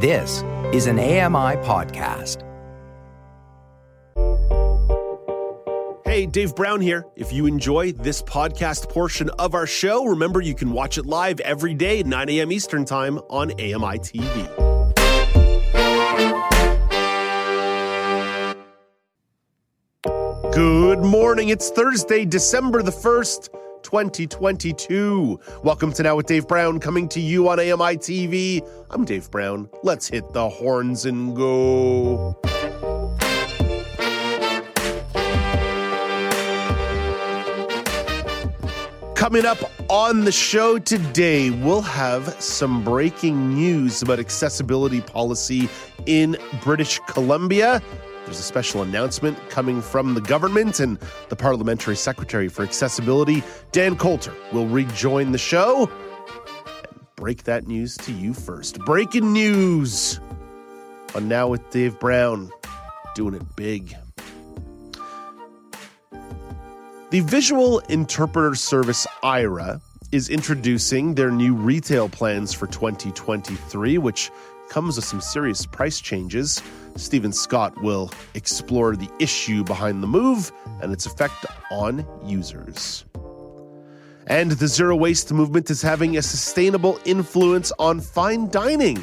This is an AMI podcast. Hey, Dave Brown here. If you enjoy this podcast portion of our show, remember you can watch it live every day at 9 a.m. Eastern Time on AMI TV. Good morning. It's Thursday, December the 1st. 2022. Welcome to Now with Dave Brown, coming to you on AMI TV. I'm Dave Brown. Let's hit the horns and go. Coming up on the show today, we'll have some breaking news about accessibility policy in British Columbia. There's a special announcement coming from the government, and the Parliamentary Secretary for Accessibility, Dan Coulter, will rejoin the show and break that news to you first. Breaking news on Now with Dave Brown, doing it big. The Visual Interpreter Service Aira is introducing their new retail plans for 2023, which comes with some serious price changes. Stephen Scott will explore the issue behind the move and its effect on users. And the zero waste movement is having a sustainable influence on fine dining.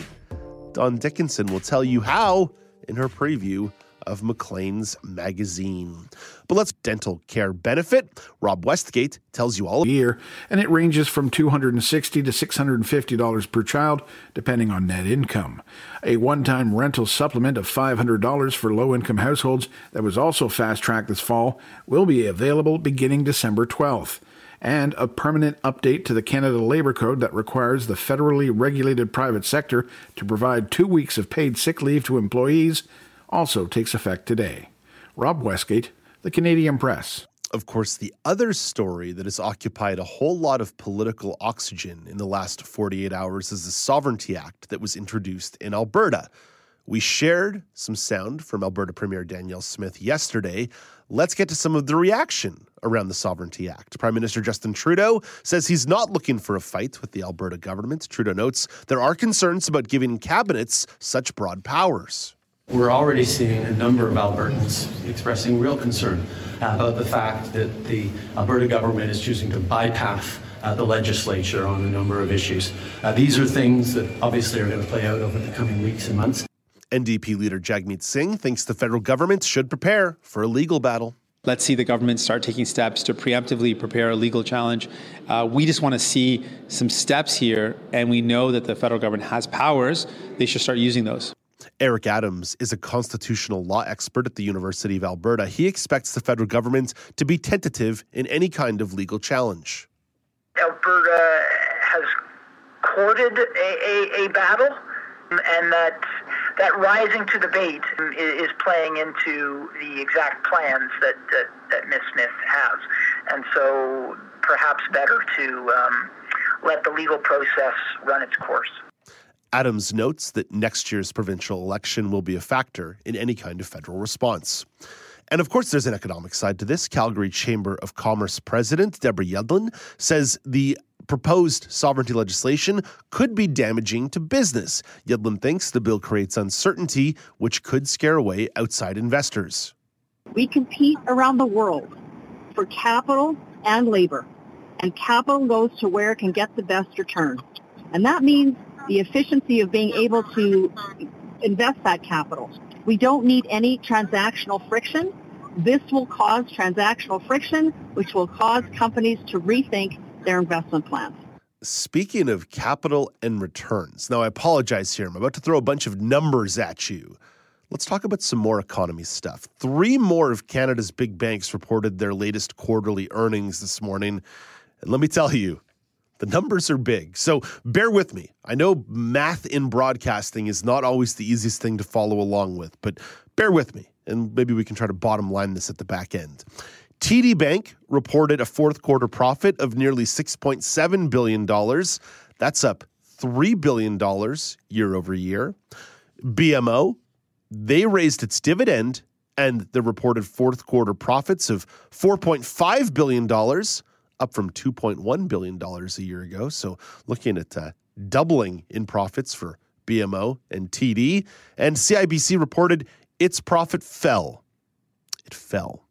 Don Dickinson will tell you how in her preview of Maclean's magazine. But let's dental care benefit. Rob Westgate tells you all year, and it ranges from 260 to $650 per child, depending on net income. A one time rental supplement of $500 for low income households that was also fast tracked this fall will be available beginning December 12th and a permanent update to the Canada Labour Code that requires the federally regulated private sector to provide two weeks of paid sick leave to employees also takes effect today. Rob Westgate, The Canadian Press. Of course, the other story that has occupied a whole lot of political oxygen in the last 48 hours is the Sovereignty Act that was introduced in Alberta. We shared some sound from Alberta Premier Danielle Smith yesterday. Let's get to some of the reaction around the Sovereignty Act. Prime Minister Justin Trudeau says he's not looking for a fight with the Alberta government. Trudeau notes there are concerns about giving cabinets such broad powers. We're already seeing a number of Albertans expressing real concern about the fact that the Alberta government is choosing to bypass uh, the legislature on a number of issues. Uh, these are things that obviously are going to play out over the coming weeks and months. NDP leader Jagmeet Singh thinks the federal government should prepare for a legal battle. Let's see the government start taking steps to preemptively prepare a legal challenge. Uh, we just want to see some steps here, and we know that the federal government has powers. They should start using those. Eric Adams is a constitutional law expert at the University of Alberta. He expects the federal government to be tentative in any kind of legal challenge. Alberta has courted a, a, a battle, and that that rising to the bait is playing into the exact plans that, that, that Ms. Smith has. And so perhaps better to um, let the legal process run its course. Adams notes that next year's provincial election will be a factor in any kind of federal response. And of course, there's an economic side to this. Calgary Chamber of Commerce President Deborah Yedlin says the proposed sovereignty legislation could be damaging to business. Yedlin thinks the bill creates uncertainty, which could scare away outside investors. We compete around the world for capital and labor, and capital goes to where it can get the best return. And that means the efficiency of being able to invest that capital. We don't need any transactional friction. This will cause transactional friction, which will cause companies to rethink their investment plans. Speaking of capital and returns, now I apologize here. I'm about to throw a bunch of numbers at you. Let's talk about some more economy stuff. Three more of Canada's big banks reported their latest quarterly earnings this morning. And let me tell you, the numbers are big. So bear with me. I know math in broadcasting is not always the easiest thing to follow along with, but bear with me and maybe we can try to bottom line this at the back end. TD Bank reported a fourth quarter profit of nearly $6.7 billion. That's up $3 billion year over year. BMO, they raised its dividend and the reported fourth quarter profits of $4.5 billion up from $2.1 billion a year ago. So looking at uh, doubling in profits for BMO and TD. And CIBC reported its profit fell. It fell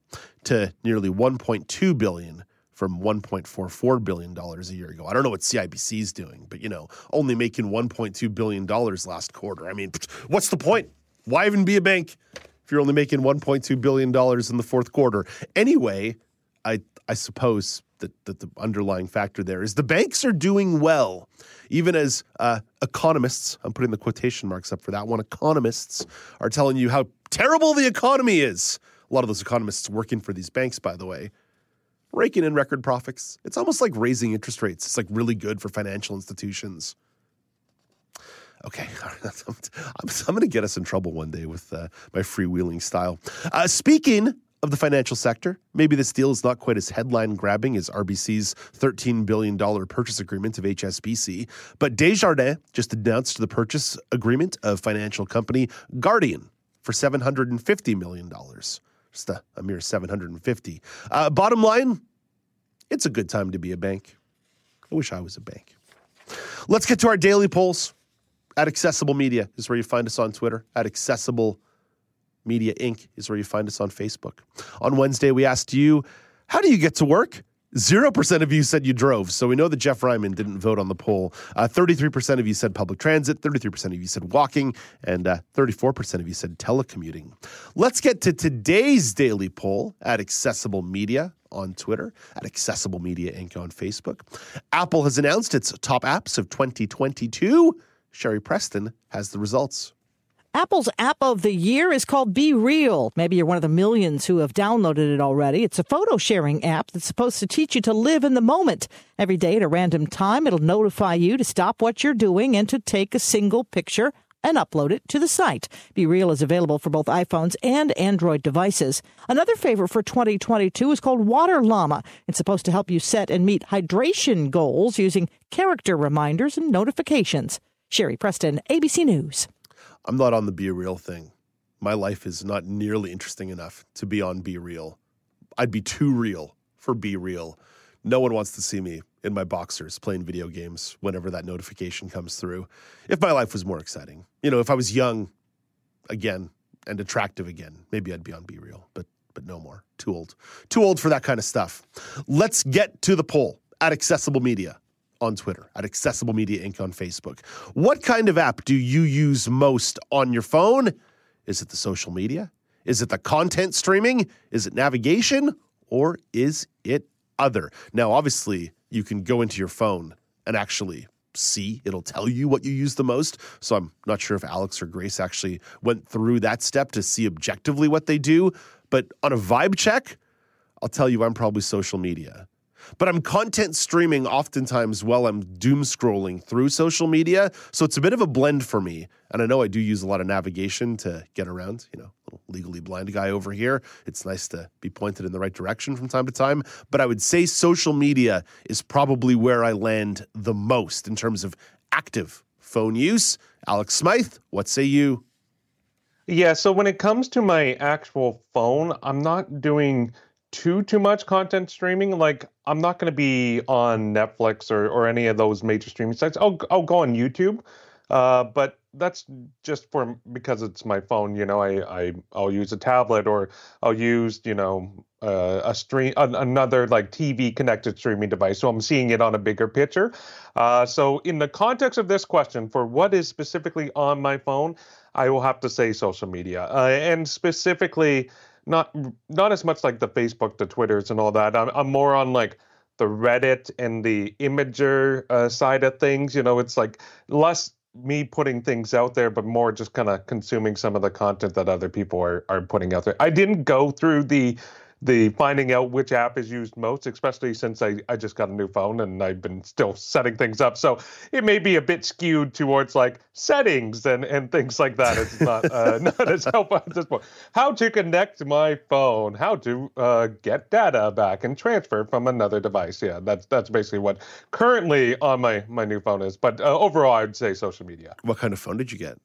to nearly 1.2 billion from 1.44 billion dollars a year ago. I don't know what CIBC is doing, but you know, only making 1.2 billion dollars last quarter. I mean, what's the point? Why even be a bank if you're only making 1.2 billion dollars in the fourth quarter? Anyway, I I suppose that, the underlying factor there is the banks are doing well, even as uh, economists. I'm putting the quotation marks up for that one. Economists are telling you how terrible the economy is. A lot of those economists working for these banks, by the way, raking in record profits. It's almost like raising interest rates. It's like really good for financial institutions. Okay, I'm, I'm going to get us in trouble one day with uh, my freewheeling style. Uh, speaking of the financial sector, maybe this deal is not quite as headline grabbing as RBC's $13 billion purchase agreement of HSBC, but Desjardins just announced the purchase agreement of financial company Guardian for $750 million. Just a, a mere 750. Uh, bottom line, it's a good time to be a bank. I wish I was a bank. Let's get to our daily polls. At Accessible Media is where you find us on Twitter. At Accessible Media Inc. is where you find us on Facebook. On Wednesday, we asked you, how do you get to work? 0% of you said you drove. So we know that Jeff Ryman didn't vote on the poll. Uh, 33% of you said public transit, 33% of you said walking, and uh, 34% of you said telecommuting. Let's get to today's daily poll at Accessible Media on Twitter, at Accessible Media Inc. on Facebook. Apple has announced its top apps of 2022. Sherry Preston has the results. Apple's app of the year is called Be Real. Maybe you're one of the millions who have downloaded it already. It's a photo sharing app that's supposed to teach you to live in the moment. Every day at a random time, it'll notify you to stop what you're doing and to take a single picture and upload it to the site. Be Real is available for both iPhones and Android devices. Another favorite for 2022 is called Water Llama. It's supposed to help you set and meet hydration goals using character reminders and notifications. Sherry Preston, ABC News. I'm not on the Be Real thing. My life is not nearly interesting enough to be on Be Real. I'd be too real for Be Real. No one wants to see me in my boxers playing video games whenever that notification comes through. If my life was more exciting, you know, if I was young again and attractive again, maybe I'd be on Be Real, but but no more. Too old. Too old for that kind of stuff. Let's get to the poll at Accessible Media on Twitter, at Accessible Media Inc. on Facebook. What kind of app do you use most on your phone? Is it the social media? Is it the content streaming? Is it navigation? Or is it other? Now, obviously, you can go into your phone and actually see. It'll tell you what you use the most. So I'm not sure if Alex or Grace actually went through that step to see objectively what they do. But on a vibe check, I'll tell you I'm probably social media. But I'm content streaming oftentimes while I'm doom scrolling through social media. So it's a bit of a blend for me. And I know I do use a lot of navigation to get around, you know, legally blind guy over here. It's nice to be pointed in the right direction from time to time. But I would say social media is probably where I land the most in terms of active phone use. Alex Smythe, what say you? Yeah, so when it comes to my actual phone, I'm not doing too too much content streaming. Like I'm not going to be on Netflix or or any of those major streaming sites. I'll I'll go on YouTube, uh, but that's just for because it's my phone. You know, I I I'll use a tablet or I'll use you know uh, a stream another like TV connected streaming device. So I'm seeing it on a bigger picture. Uh, so in the context of this question, for what is specifically on my phone, I will have to say social media uh, and specifically not not as much like the Facebook, the Twitters, and all that. I'm, I'm more on like the Reddit and the Imgur uh, side of things. You know, it's like less me putting things out there, but more just kind of consuming some of the content that other people are are putting out there. I didn't go through the the finding out which app is used most, especially since I, I just got a new phone and I've been still setting things up. So it may be a bit skewed towards like settings and, and things like that. It's not uh, not as helpful at this point. How to connect my phone, how to uh, get data back and transfer from another device. Yeah, that's that's basically what currently on my my new phone is. But uh, overall, I'd say social media. What kind of phone did you get?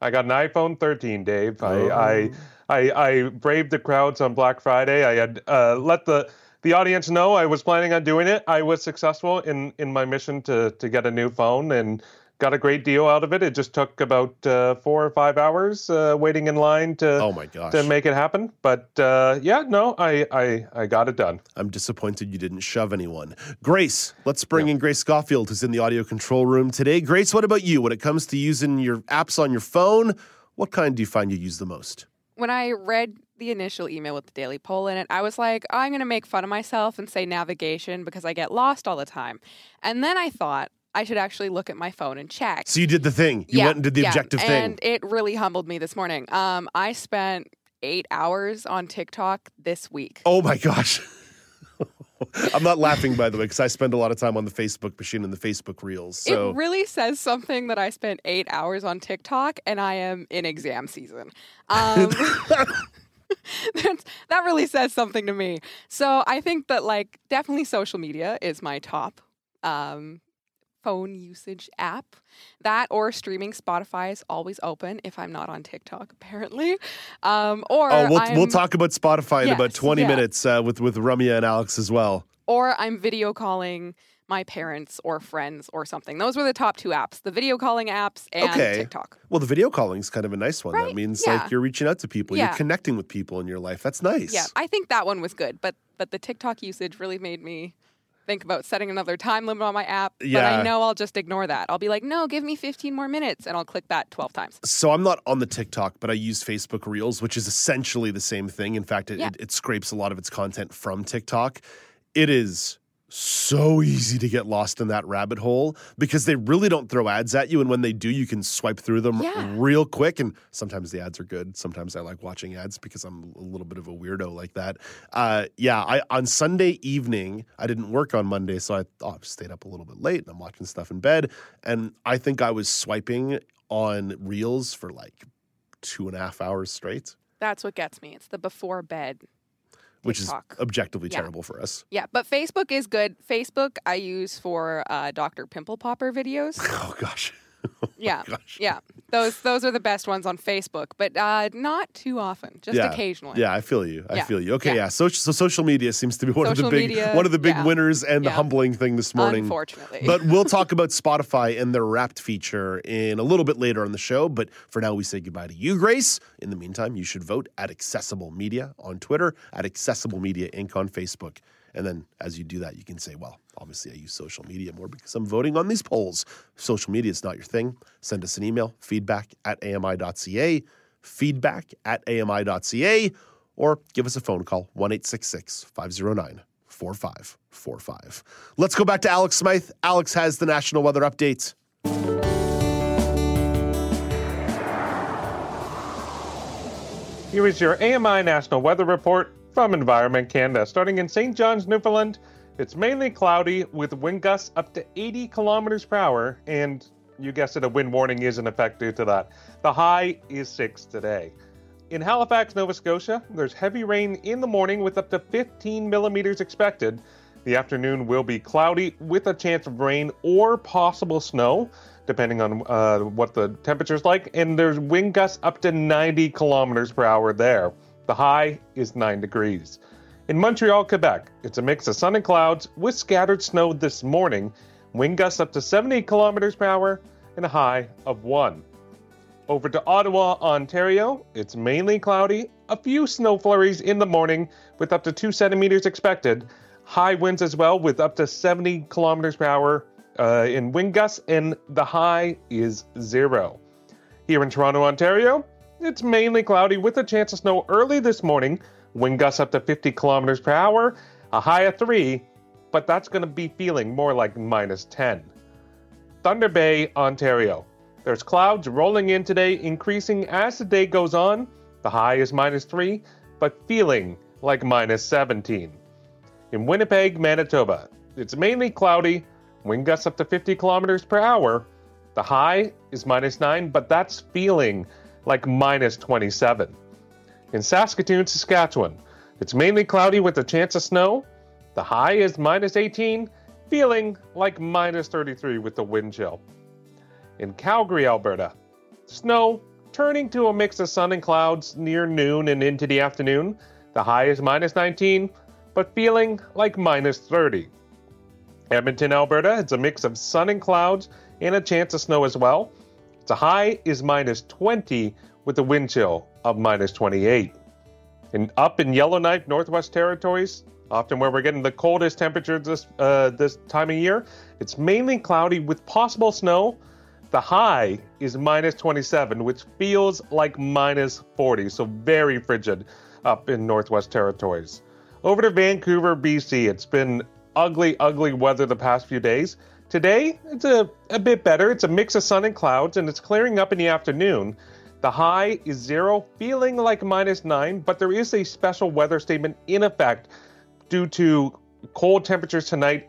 I got an iPhone 13, Dave. Oh. I, I I, I braved the crowds on Black Friday. I had uh, let the the audience know I was planning on doing it. I was successful in in my mission to to get a new phone, and got a great deal out of it. It just took about uh, four or five hours uh, waiting in line to Oh my gosh. to make it happen. But uh, yeah, no, I, I I got it done. I'm disappointed you didn't shove anyone. Grace, let's bring in Grace Schofield, who's in the audio control room today. Grace, what about you? When it comes to using your apps on your phone, what kind do you find you use the most? when I read the initial email with the daily poll in it, I was like, I'm going to make fun of myself and say navigation because I get lost all the time. And then I thought I should actually look at my phone and check. So you did the thing. You Yeah, went and did the yeah, objective thing. And it really humbled me this morning. Um, I spent eight hours on TikTok this week. Oh my gosh. I'm not laughing, by the way, because I spend a lot of time on the Facebook machine and the Facebook Reels. So It really says something that I spent eight hours on TikTok and I am in exam season. Um, that really says something to me. So I think that, like, definitely social media is my top um, phone usage app. That or streaming Spotify is always open if I'm not on TikTok, apparently. Um, or Oh, we'll, we'll talk about Spotify in about 20 yeah. minutes uh, with, with Ramya and Alex as well. or I'm video calling my parents or friends or something. Those were the top two apps: the video calling apps and Okay. TikTok. Well, the video calling is kind of a nice one. That means Yeah. like you're reaching out to people, you're connecting with people in your life. That's nice. Yeah, I think that one was good, but but the TikTok usage really made me think about setting another time limit on my app. But Yeah. I know I'll just ignore that. I'll be like, no, give me 15 more minutes, and I'll click that 12 times. So I'm not on the TikTok, but I use Facebook Reels, which is essentially the same thing. In fact, it, Yeah. it, it scrapes a lot of its content from TikTok. It is so easy to get lost in that rabbit hole because they really don't throw ads at you. And when they do, you can swipe through them Yeah. real quick. And sometimes the ads are good. Sometimes I like watching ads because I'm a little bit of a weirdo like that. Uh, yeah, I on Sunday evening, I didn't work on Monday, so I oh, I stayed up a little bit late and I'm watching stuff in bed. And I think I was swiping on Reels for like two and a half hours straight, That's what gets me. It's the before bed. Which is objectively Yeah. terrible for us. Yeah, but Facebook is good. Facebook I use for uh, Dr. Pimple Popper videos. Oh gosh. yeah, gosh. yeah. Those those are the best ones on Facebook, but uh, not too often. Just yeah. occasionally. Yeah, I feel you. I Yeah. feel you. Okay, Yeah. yeah. So, so social media seems to be one of the big media, one of the big winners and the humbling thing this morning. Unfortunately. But we'll talk about Spotify and their Wrapped feature in a little bit later on the show. But for now, we say goodbye to you, Grace. In the meantime, you should vote at Accessible Media on Twitter, at Accessible Media Inc. on Facebook. And then as you do that, you can say, well, obviously I use social media more because I'm voting on these polls. Social media is not your thing. Send us an email, feedback at ami.ca, feedback at ami.ca, or give us a phone call, 1 509 4545. Let's go back to Alex Smythe. Alex has the national weather update. Here is your AMI National Weather Report from Environment Canada. Starting in St. John's, Newfoundland, it's mainly cloudy with wind gusts up to 80 kilometers per hour, and you guessed it, a wind warning is in effect due to that. The high is 6 today. In Halifax, Nova Scotia, there's heavy rain in the morning with up to 15 millimeters expected. The afternoon will be cloudy with a chance of rain or possible snow, depending on uh, what the temperature's like. And there's wind gusts up to 90 kilometers per hour there. The high is 9 degrees. In Montreal, Quebec, it's a mix of sun and clouds with scattered snow this morning. Wind gusts up to 70 kilometers per hour and a high of 1. Over to Ottawa, Ontario, it's mainly cloudy, a few snow flurries in the morning with up to 2 centimeters expected. High winds as well with up to 70 kilometers per hour uh, in wind gusts, and the high is 0. Here in Toronto, Ontario, it's mainly cloudy with a chance of snow early this morning. Wind gusts up to 50 kilometers per hour, a high of 3, but that's going to be feeling more like minus 10. Thunder Bay, Ontario. There's clouds rolling in today, increasing as the day goes on. The high is minus 3, but feeling like minus 17. In Winnipeg, Manitoba, it's mainly cloudy, wind gusts up to 50 kilometers per hour. The high is minus 9, but that's feeling like minus 27. In Saskatoon, Saskatchewan, it's mainly cloudy with a chance of snow. The high is minus 18, feeling like minus 33 with the wind chill. In Calgary, Alberta, snow turning to a mix of sun and clouds near noon and into the afternoon. The high is minus 19, but feeling like minus 30. Edmonton, Alberta, it's a mix of sun and clouds and a chance of snow as well. The high is minus 20 with a wind chill of minus 28. And up in Yellowknife, Northwest Territories, often where we're getting the coldest temperatures this uh, this time of year, it's mainly cloudy with possible snow. The high is minus 27, which feels like minus 40, so very frigid up in Northwest Territories. Over to Vancouver, BC. It's been ugly, ugly weather the past few days. Today, it's a, a bit better. It's a mix of sun and clouds, and it's clearing up in the afternoon. The high is zero, feeling like minus nine, but there is a special weather statement in effect due to cold temperatures tonight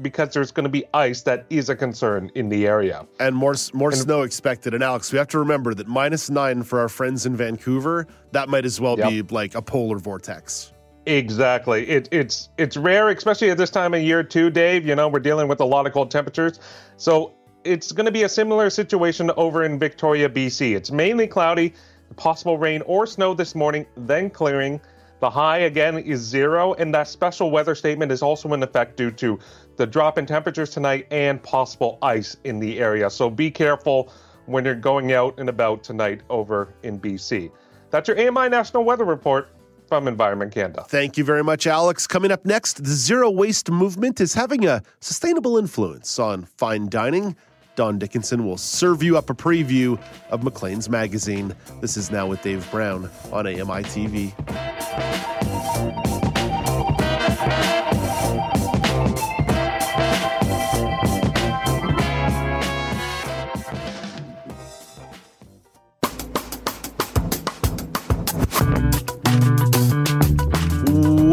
because there's going to be ice that is a concern in the area. And more more and, snow expected. And Alex, we have to remember that minus nine for our friends in Vancouver, that might as well yep. be like a polar vortex. Exactly. It, it's it's rare, especially at this time of year too, Dave. You know, we're dealing with a lot of cold temperatures. So it's going to be a similar situation over in Victoria, BC. It's mainly cloudy, possible rain or snow this morning, then clearing. The high again is zero, and that special weather statement is also in effect due to the drop in temperatures tonight and possible ice in the area. So be careful when you're going out and about tonight over in BC. That's your AMI National Weather Report from Environment Canada. Thank you very much, Alex. Coming up next, the zero waste movement is having a sustainable influence on fine dining. Don Dickinson will serve you up a preview of Maclean's magazine. This is Now with Dave Brown on AMI TV.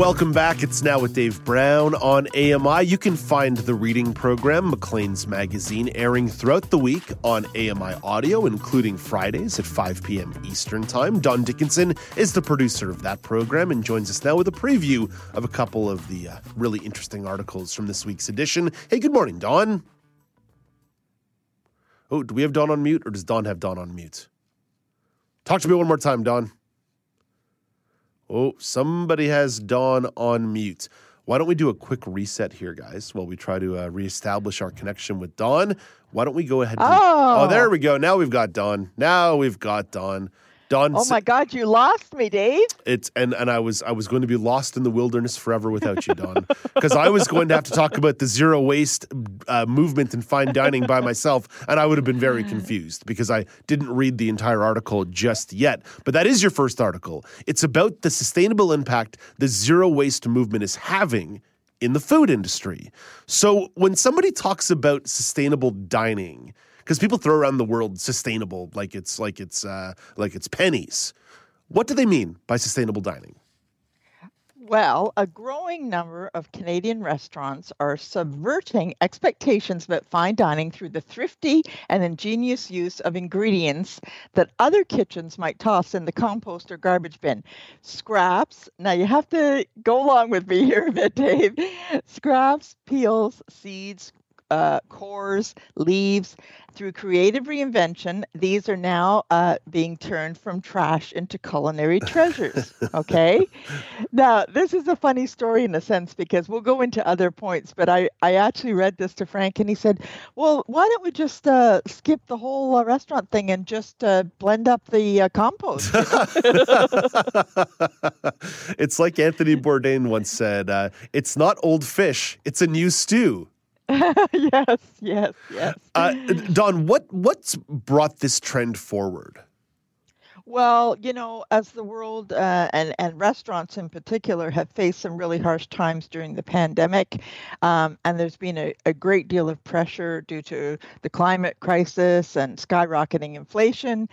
Welcome back. It's now with Dave Brown on AMI. You can find the reading program, Maclean's Magazine, airing throughout the week on AMI Audio, including Fridays at 5 p.m. Eastern Time. Don Dickinson is the producer of that program and joins us now with a preview of a couple of the uh, really interesting articles from this week's edition. Hey, good morning, Don. Oh, do we have Don on mute or does Don have Don on mute? Talk to me one more time, Don. Oh, somebody has Dawn on mute. Why don't we do a quick reset here, guys, while we try to uh, reestablish our connection with Dawn? Why don't we go ahead? And, oh. oh, there we go. Now we've got Dawn. Now we've got Don. Don. Oh my God, you lost me, Dave. It's and and I was I was going to be lost in the wilderness forever without you, Don, because I was going to have to talk about the zero waste uh, movement in fine dining by myself, and I would have been very confused because I didn't read the entire article just yet. But that is your first article. It's about the sustainable impact the zero waste movement is having in the food industry. So when somebody talks about sustainable dining because people throw around the word sustainable like it's like it's uh, like it's pennies. What do they mean by sustainable dining? Well, a growing number of Canadian restaurants are subverting expectations about fine dining through the thrifty and ingenious use of ingredients that other kitchens might toss in the compost or garbage bin. Scraps, now you have to go along with me here a bit, Dave. Scraps, peels, seeds, uh, cores, leaves. Through creative reinvention, these are now uh, being turned from trash into culinary treasures. Okay. now, this is a funny story in a sense because we'll go into other points, but I, I actually read this to Frank and he said, well, why don't we just uh, skip the whole uh, restaurant thing and just uh, blend up the uh, compost? it's like Anthony Bourdain once said it's not old fish, it's a new stew. yes, yes, yes. Uh, Don, what what's brought this trend forward? Well, you know, as the world uh, and and restaurants in particular have faced some really harsh times during the pandemic, um, and there's been a, a great deal of pressure due to the climate crisis and skyrocketing inflation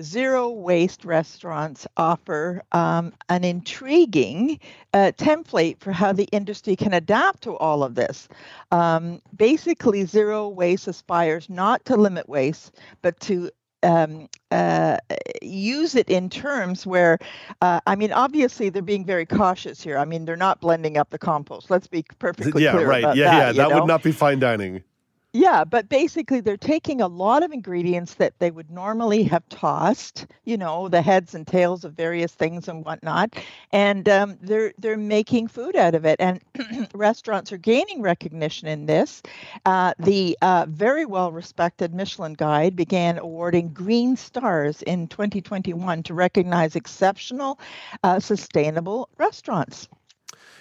zero waste restaurants offer um, an intriguing uh, template for how the industry can adapt to all of this. Um, basically, zero waste aspires not to limit waste, but to um, uh, use it in terms where, uh, I mean, obviously they're being very cautious here. I mean, they're not blending up the compost. Let's be perfectly yeah, clear right. about yeah, that. Yeah, that know? would not be fine dining. Yeah, but basically they're taking a lot of ingredients that they would normally have tossed, you know, the heads and tails of various things and whatnot, and um, they're they're making food out of it. And restaurants are gaining recognition in this. Uh, the uh, very well respected Michelin Guide began awarding green stars in 2021 to recognize exceptional, uh, sustainable restaurants.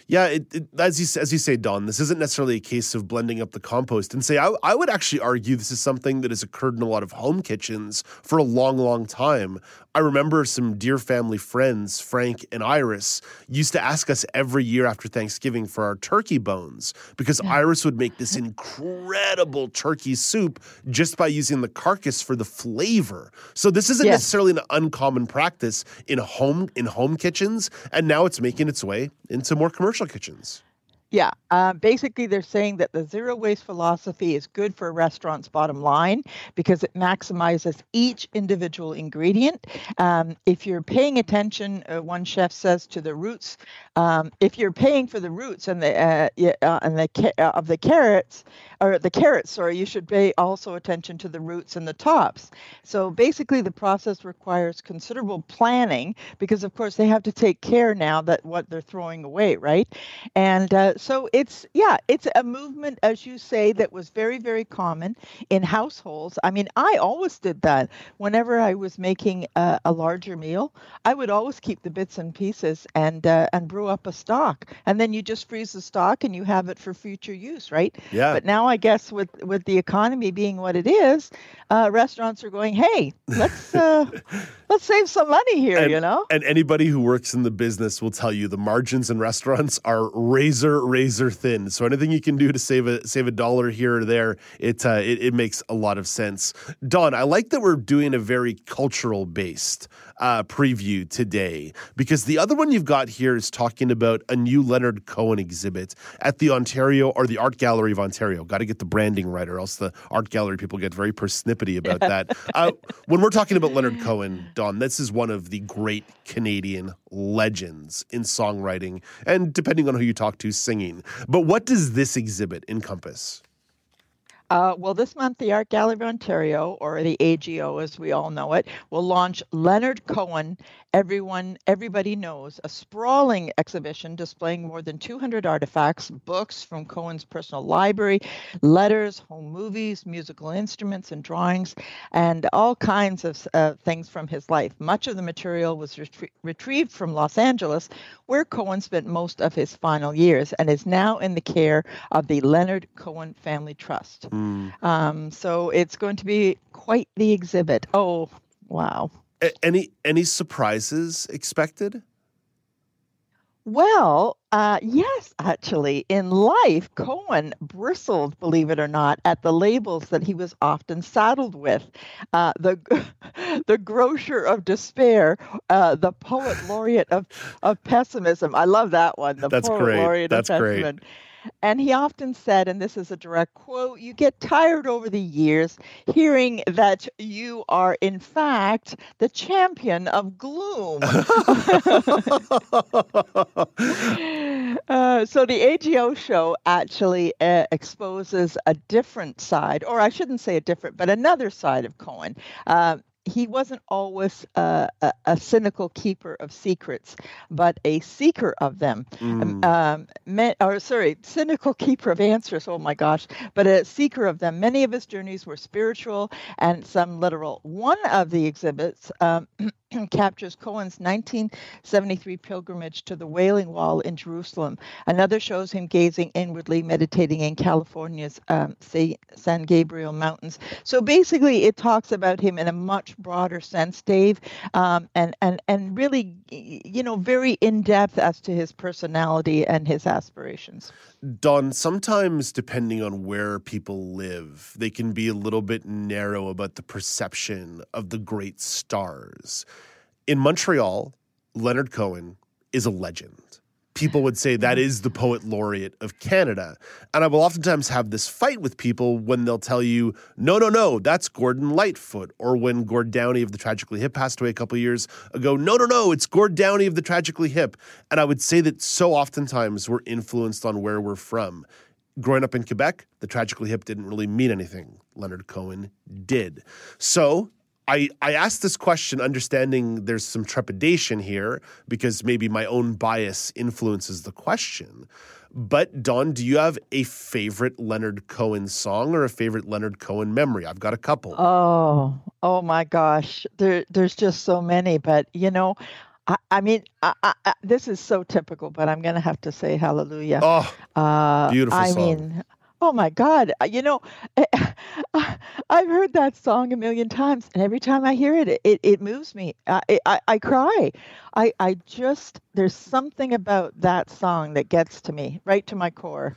Yeah, it, it, as you as you say, Don, this isn't necessarily a case of blending up the compost. And say, I, I would actually argue this is something that has occurred in a lot of home kitchens for a long, long time. I remember some dear family friends, Frank and Iris, used to ask us every year after Thanksgiving for our turkey bones because yeah. Iris would make this incredible turkey soup just by using the carcass for the flavor. So this isn't necessarily an uncommon practice in home in home kitchens, and now it's making its way into more commercial kitchens. Yeah, uh, basically, they're saying that the zero waste philosophy is good for a restaurant's bottom line because it maximizes each individual ingredient. Um, if you're paying attention, uh, one chef says to the roots, um, if you're paying for the roots and the uh, uh and the ca- uh, of the carrots or the carrots, sorry, you should pay also attention to the roots and the tops. So basically, the process requires considerable planning because, of course, they have to take care now that what they're throwing away, right? And so it's yeah, it's a movement, as you say, that was very very common in households. I mean, I always did that. Whenever I was making a, a larger meal, I would always keep the bits and pieces and uh, and brew up a stock, and then you just freeze the stock and you have it for future use, right? Yeah. But now I guess with with the economy being what it is, uh, restaurants are going, hey, let's uh, let's save some money here, and, you know. And anybody who works in the business will tell you the margins in restaurants are razor razor thin. So anything you can do to save a save a dollar here or there, it uh, it, it makes a lot of sense. Don, I like that we're doing a very cultural based uh, preview today because the other one you've got here is talking about a new Leonard Cohen exhibit at the Ontario or the Art Gallery of Ontario. Got to get the branding right, or else the art gallery people get very persnippety about that. Uh, when we're talking about Leonard Cohen, Don, this is one of the great Canadian legends in songwriting and, depending on who you talk to, singing. But what does this exhibit encompass? Uh, well, this month, the Art Gallery of Ontario, or the AGO as we all know it, will launch Leonard Cohen Everyone, Everybody Knows, a sprawling exhibition displaying more than 200 artifacts, books from Cohen's personal library, letters, home movies, musical instruments, and drawings, and all kinds of uh, things from his life. Much of the material was retrie- retrieved from Los Angeles, where Cohen spent most of his final years and is now in the care of the Leonard Cohen Family Trust. Mm. Um, so it's going to be quite the exhibit. Oh, wow. A- any any surprises expected? Well, uh, yes, actually, in life, Cohen bristled, believe it or not, at the labels that he was often saddled with. Uh, the the grocer of despair, uh, the poet laureate of, of pessimism. I love that one. The That's poet great. laureate That's of great. And he often said, and this is a direct quote, you get tired over the years hearing that you are, in fact, the champion of gloom. uh, so the AGO show actually uh, exposes a different side, or I shouldn't say a different, but another side of Cohen. Uh, he wasn't always a, a, cynical keeper of secrets, but a seeker of them. Mm. Um, me, or sorry, cynical keeper of answers. Oh my gosh, but a seeker of them. Many of his journeys were spiritual and some literal. One of the exhibits. Um, captures Cohen's 1973 pilgrimage to the Wailing Wall in Jerusalem. Another shows him gazing inwardly, meditating in California's um, San Gabriel Mountains. So basically, it talks about him in a much broader sense, Dave, um, and and and really, you know, very in depth as to his personality and his aspirations. Don, sometimes depending on where people live, they can be a little bit narrow about the perception of the great stars. In Montreal, Leonard Cohen is a legend people would say that is the poet laureate of Canada. And I will oftentimes have this fight with people when they'll tell you, no, no, no, that's Gordon Lightfoot. Or when Gord Downey of the Tragically Hip passed away a couple years ago, no, no, no, it's Gord Downey of the Tragically Hip. And I would say that so oftentimes we're influenced on where we're from. growing up in Quebec, the Tragically Hip didn't really mean anything. Leonard Cohen did. So I, I asked this question understanding there's some trepidation here because maybe my own bias influences the question. But Don, do you have a favorite Leonard Cohen song or a favorite Leonard Cohen memory? I've got a couple. Oh, oh my gosh. There, there's just so many. But you know, I, I mean, I, I, this is so typical. But I'm going to have to say Hallelujah. Oh, uh, beautiful I song. mean, oh my God. Uh, you know, eh, uh, I've heard that song a million times, and every time I hear it, it, it moves me. Uh, I, I, I cry. I, I just, there's something about that song that gets to me, right to my core.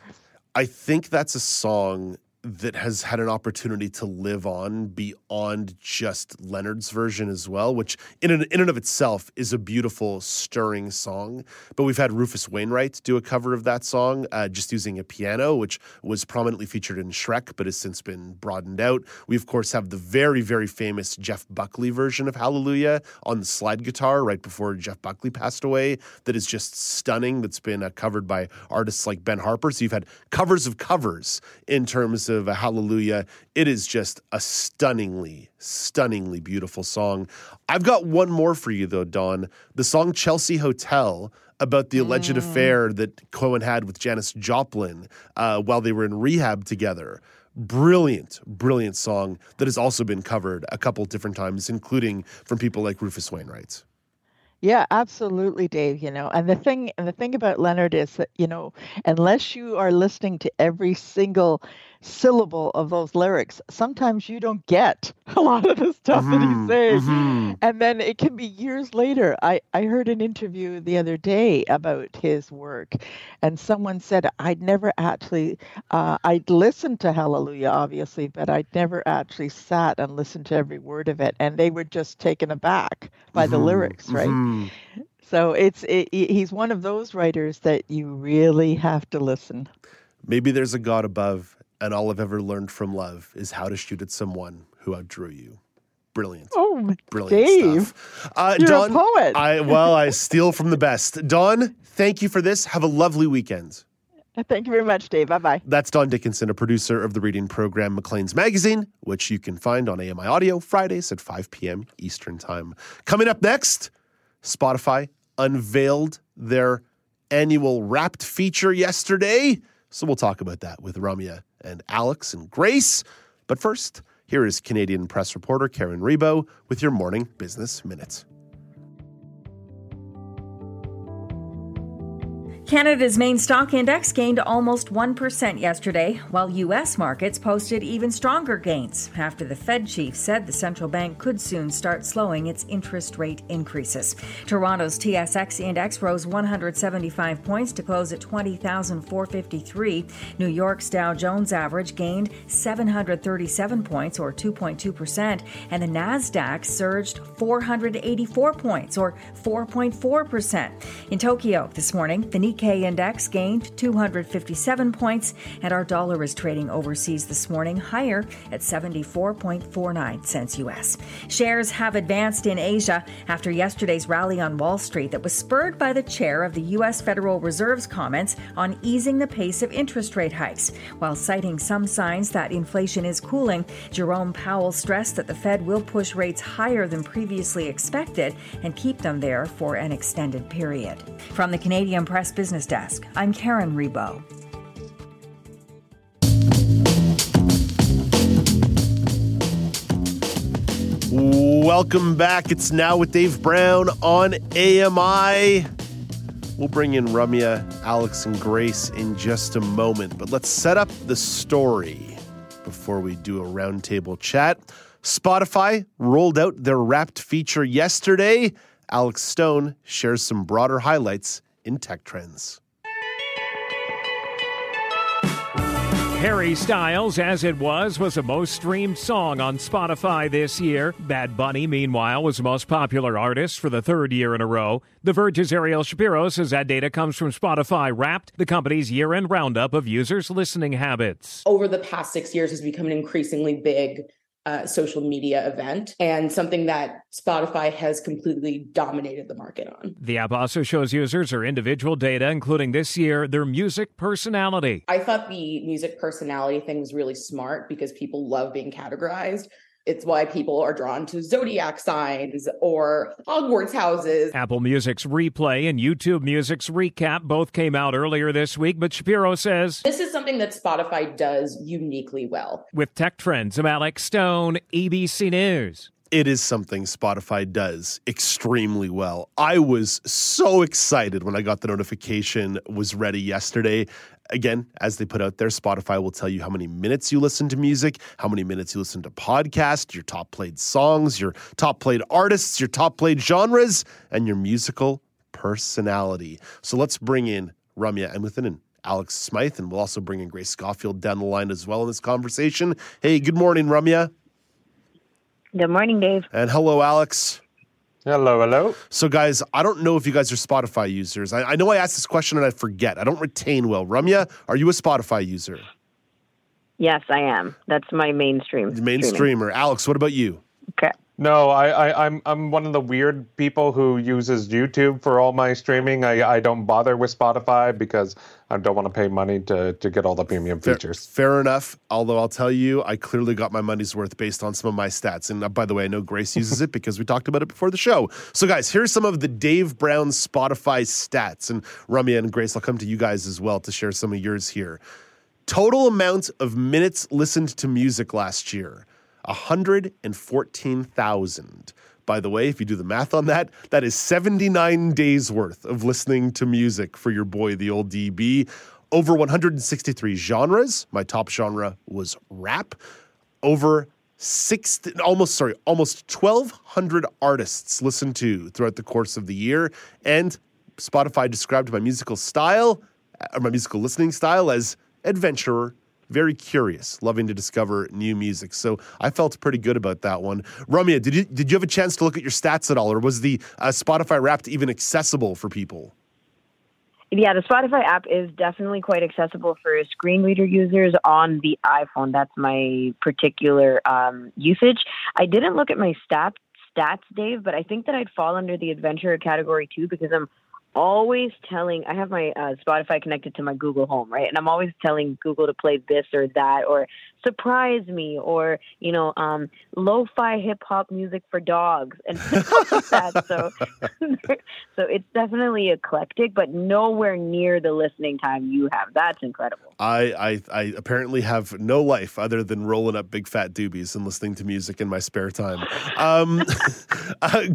I think that's a song that has had an opportunity to live on beyond just Leonard's version as well, which in and, in and of itself is a beautiful, stirring song. But we've had Rufus Wainwright do a cover of that song, uh, just using a piano, which was prominently featured in Shrek, but has since been broadened out. We, of course, have the very, very famous Jeff Buckley version of Hallelujah on the slide guitar right before Jeff Buckley passed away, that is just stunning, that's been uh, covered by artists like Ben Harper. So you've had covers of covers in terms of a Hallelujah. It is just a stunningly, stunningly beautiful song. I've got one more for you, though, Don. The song Chelsea Hotel about the alleged affair that Cohen had with Janis Joplin uh, while they were in rehab together. Brilliant, brilliant song that has also been covered a couple different times, including from people like Rufus Wainwright. Yeah, absolutely, Dave. You know, and the thing and the thing about Leonard is that, you know, unless you are listening to every single syllable of those lyrics, sometimes you don't get a lot of the stuff that Mhm, he's saying. mhm. And then it can be years later. I, I heard an interview the other day about his work, and someone said, I'd never actually, uh, I'd listened to Hallelujah, obviously, but I'd never actually sat and listened to every word of it. And they were just taken aback by the Mhm, lyrics, right? mhm. So it's it, he's one of those writers that you really have to listen. Maybe there's a God above, and all I've ever learned from love is how to shoot at someone who outdrew you. Brilliant. Oh, Brilliant Dave, stuff. Uh, you're Dawn, a poet. I well, I steal from the best. Dawn, thank you for this. Have a lovely weekend. Thank you very much, Dave. Bye bye. That's Don Dickinson, a producer of the reading program Maclean's Magazine, which you can find on AMI Audio Fridays at 5 p.m. Eastern Time. Coming up next, Spotify unveiled their annual wrapped feature yesterday. So we'll talk about that with Ramya and Alex and Grace. But first, here is Canadian press reporter Karen Rebo with your morning business minutes. Canada's main stock index gained almost 1% yesterday, while U.S. markets posted even stronger gains after the Fed chief said the central bank could soon start slowing its interest rate increases. Toronto's TSX index rose 175 points to close at 20,453. New York's Dow Jones average gained 737 points, or 2.2%, and the NASDAQ surged 484 points, or 4.4%. In Tokyo this morning, the Nikkei index gained 257 points, and our dollar is trading overseas this morning higher at 74.49 cents US. Shares have advanced in Asia after yesterday's rally on Wall Street that was spurred by the chair of the U.S. Federal Reserve's comments on easing the pace of interest rate hikes. While citing some signs that inflation is cooling, Jerome Powell stressed that the Fed will push rates higher than previously expected and keep them there for an extended period. From the Canadian Press Business Desk, I'm Karen Rebo. Welcome back. It's now with Dave Brown on AMI. We'll bring in Ramya, Alex, and Grace in just a moment, but let's set up the story before we do a roundtable chat. Spotify rolled out their wrapped feature yesterday. Alex Stone shares some broader highlights in tech trends. Harry Styles, as it was, was the most streamed song on Spotify this year. Bad Bunny, meanwhile, was the most popular artist for the third year in a row. The Verge's Ariel Shapiro says that data comes from Spotify Wrapped, the company's year end roundup of users' listening habits. over the past six years has become an increasingly big uh, social media event and something that Spotify has completely dominated the market on. The app also shows users their individual data, including this year their music personality. I thought the music personality thing was really smart because people love being categorized. It's why people are drawn to zodiac signs or Hogwarts houses. Apple Music's replay and YouTube Music's recap both came out earlier this week, but Shapiro says this is something that Spotify does uniquely well. With tech trends, I'm Alex Stone, ABC News it is something Spotify does extremely well. I was so excited when I got the notification was ready yesterday again, as they put out there, Spotify will tell you how many minutes you listen to music, how many minutes you listen to podcasts, your top played songs, your top played artists, your top played genres, and your musical personality. So let's bring in Ramya Amuthan and Alex Smythe, and we'll also bring in Grace Schofield down the line as well in this conversation. Hey, good morning, Ramya. Good morning, Dave. And hello, Alex. Hello, hello. So, guys, I don't know if you guys are Spotify users. I, I know I asked this question and I forget. I don't retain well. Ramya, are you a Spotify user? Yes, I am. That's my mainstream. Mainstreamer. Alex, what about you? Okay. No, I, I, I'm I'm one of the weird people who uses YouTube for all my streaming. I, I don't bother with Spotify because I don't want to pay money to, to get all the premium fair, features. Fair enough. Although I'll tell you, I clearly got my money's worth based on some of my stats. And uh, by the way, I know Grace uses it because we talked about it before the show. So, guys, here's some of the Dave Brown Spotify stats. And Ramya and Grace, I'll come to you guys as well to share some of yours here. Total amount of minutes listened to music last year 114,000. By the way, if you do the math on that, that is 79 days worth of listening to music for your boy, the old DB. Over 163 genres. My top genre was rap. Over six, almost sorry, almost 1,200 artists listened to throughout the course of the year. And Spotify described my musical style, or my musical listening style, as adventurer very curious, loving to discover new music. So I felt pretty good about that one. Ramya, did you did you have a chance to look at your stats at all, or was the uh, Spotify Wrapped even accessible for people? Yeah, the Spotify app is definitely quite accessible for screen reader users on the iPhone. That's my particular um, usage. I didn't look at my stats, stats, Dave, but I think that I'd fall under the adventure category too because I'm always telling i have my uh, spotify connected to my google home right? And i'm always telling google to play this or that or surprise me or you know um, lo-fi hip-hop music for dogs and that. So so it's definitely eclectic but nowhere near the listening time you have. That's incredible. I, I i apparently have no life other than rolling up big fat doobies and listening to music in my spare time. Um, uh,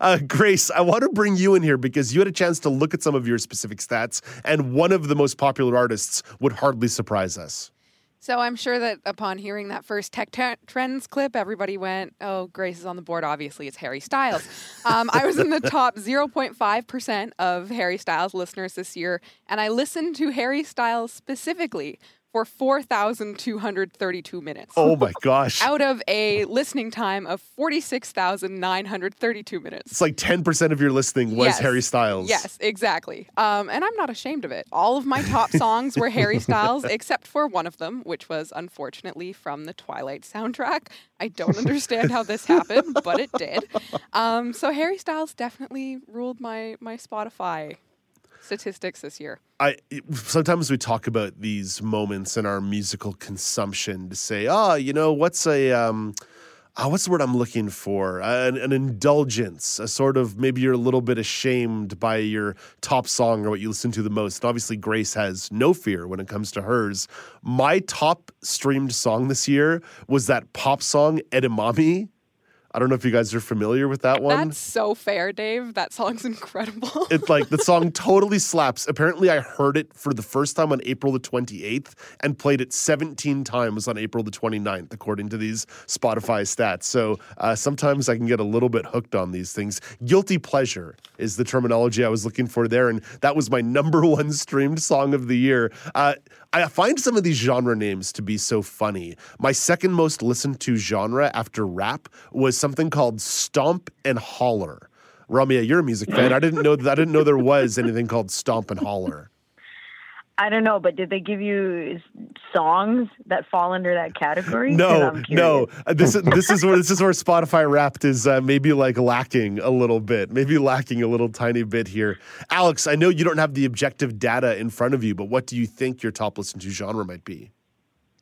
uh, grace i want to bring you in here because you had a chance to look at some of your specific stats and one of the most popular artists would hardly surprise us so I'm sure that upon hearing that first Tech t- Trends clip, everybody went, "Oh, Grace is on the board. Obviously, it's Harry Styles." Um, I was in the top 0.5 percent of Harry Styles listeners this year, and I listened to Harry Styles specifically for 4,232 minutes. Oh my gosh. Out of a listening time of 46,932 minutes. It's like 10% of your listening was yes. Harry Styles. Yes, exactly. Um, and I'm not ashamed of it. All of my top songs were Harry Styles, except for one of them, which was unfortunately from the Twilight soundtrack. I don't understand how this happened, but it did. Um, so Harry Styles definitely ruled my, my Spotify statistics this year. I sometimes we talk about these moments in our musical consumption to say, oh, you know, what's a um, oh, what's the word I'm looking for? An, an, indulgence, a sort of maybe you're a little bit ashamed by your top song or what you listen to the most. And obviously, Grace has no fear when it comes to hers. My top streamed song this year was that pop song Edamame I don't know if you guys are familiar with that one. That's so fair, Dave. That song's incredible. it's like the song totally slaps. Apparently, I heard it for the first time on April the 28th and played it 17 times on April the 29th, according to these Spotify stats. So uh, sometimes I can get a little bit hooked on these things. Guilty pleasure is the terminology I was looking for there. And that was my number one streamed song of the year. Uh, I find some of these genre names to be so funny. My second most listened to genre after rap was something called Stomp and Holler. Ramya, you're a music fan. I didn't know that. I didn't know there was anything called Stomp and Holler. I don't know, but did they give you songs that fall under that category? No, no. Uh, This is this is where this is where Spotify Wrapped is uh, maybe like lacking a little bit, maybe lacking a little tiny bit here. Alex, I know you don't have the objective data in front of you, but what do you think your top listened to genre might be?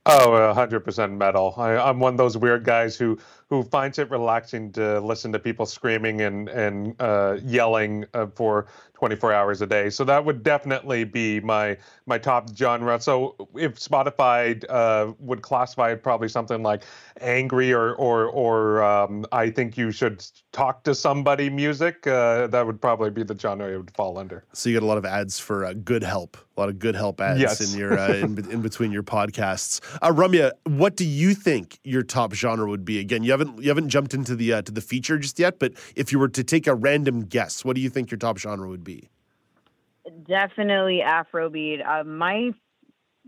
Oh, hundred percent metal. I, I'm one of those weird guys who who finds it relaxing to listen to people screaming and and uh, yelling uh, for 24 hours a day. So that would definitely be my my top genre. So if Spotify uh, would classify it probably something like angry or or or um, I think you should talk to somebody music, uh, that would probably be the genre it would fall under. So you get a lot of ads for uh, good help, a lot of good help ads Yes. in your uh, in, in between your podcasts. Uh, Ramya, what do you think your top genre would be? Again, you haven't you haven't jumped into the uh, to the feature just yet, but if you were to take a random guess, what do you think your top genre would be? Definitely Afrobeat. Uh, my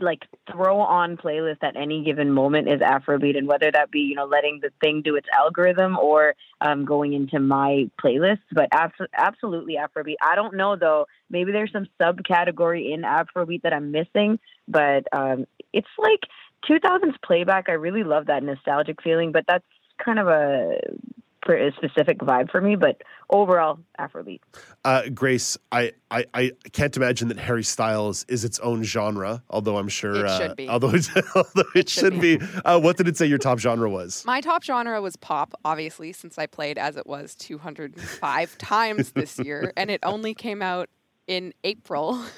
like throw on playlist at any given moment is Afrobeat, and whether that be you know letting the thing do its algorithm or um, going into my playlist, but abs- absolutely Afrobeat. I don't know though. Maybe there's some subcategory in Afrobeat that I'm missing, but um, it's like 2000s playback. I really love that nostalgic feeling, but that's kind of a, a specific vibe for me. But overall, Afrobeat. Uh, Grace, I, I I can't imagine that Harry Styles is its own genre, although I'm sure It uh, should be. although it, although it, should be. Uh, what did it say your top genre was? My top genre was pop, obviously, since I played as it was 205 times this year, and it only came out in April.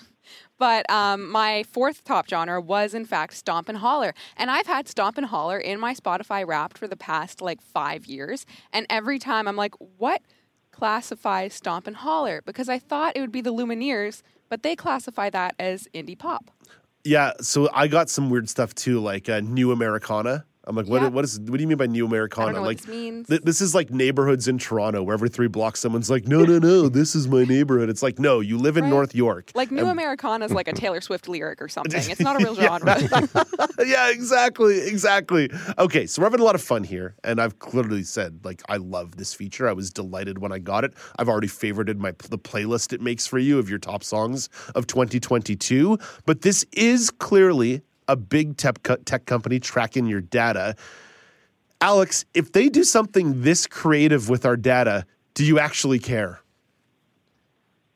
But um, my fourth top genre was, in fact, Stomp and Holler. And I've had Stomp and Holler in my Spotify wrapped for the past like five years. And every time I'm like, what classifies Stomp and Holler? Because I thought it would be the Lumineers, but they classify that as indie pop. Yeah, so I got some weird stuff too, like uh, New Americana. I'm like, what? Yeah. What is? What do you mean by New Americana? know what like, this means. th- this is like neighborhoods in Toronto, where every three blocks someone's like, no, no, no, this is my neighborhood. It's like, no, you live in Right. North York. Like New And- Americana is like a Taylor Swift lyric or something. It's not a real genre. yeah, exactly, exactly. Okay, so we're having a lot of fun here, and I've clearly said like I love this feature. I was delighted when I got it. I've already favorited my the playlist it makes for you of your top songs of 2022. But this is clearly a big tech tech company tracking your data. Alex, if they do something this creative with our data, do you actually care?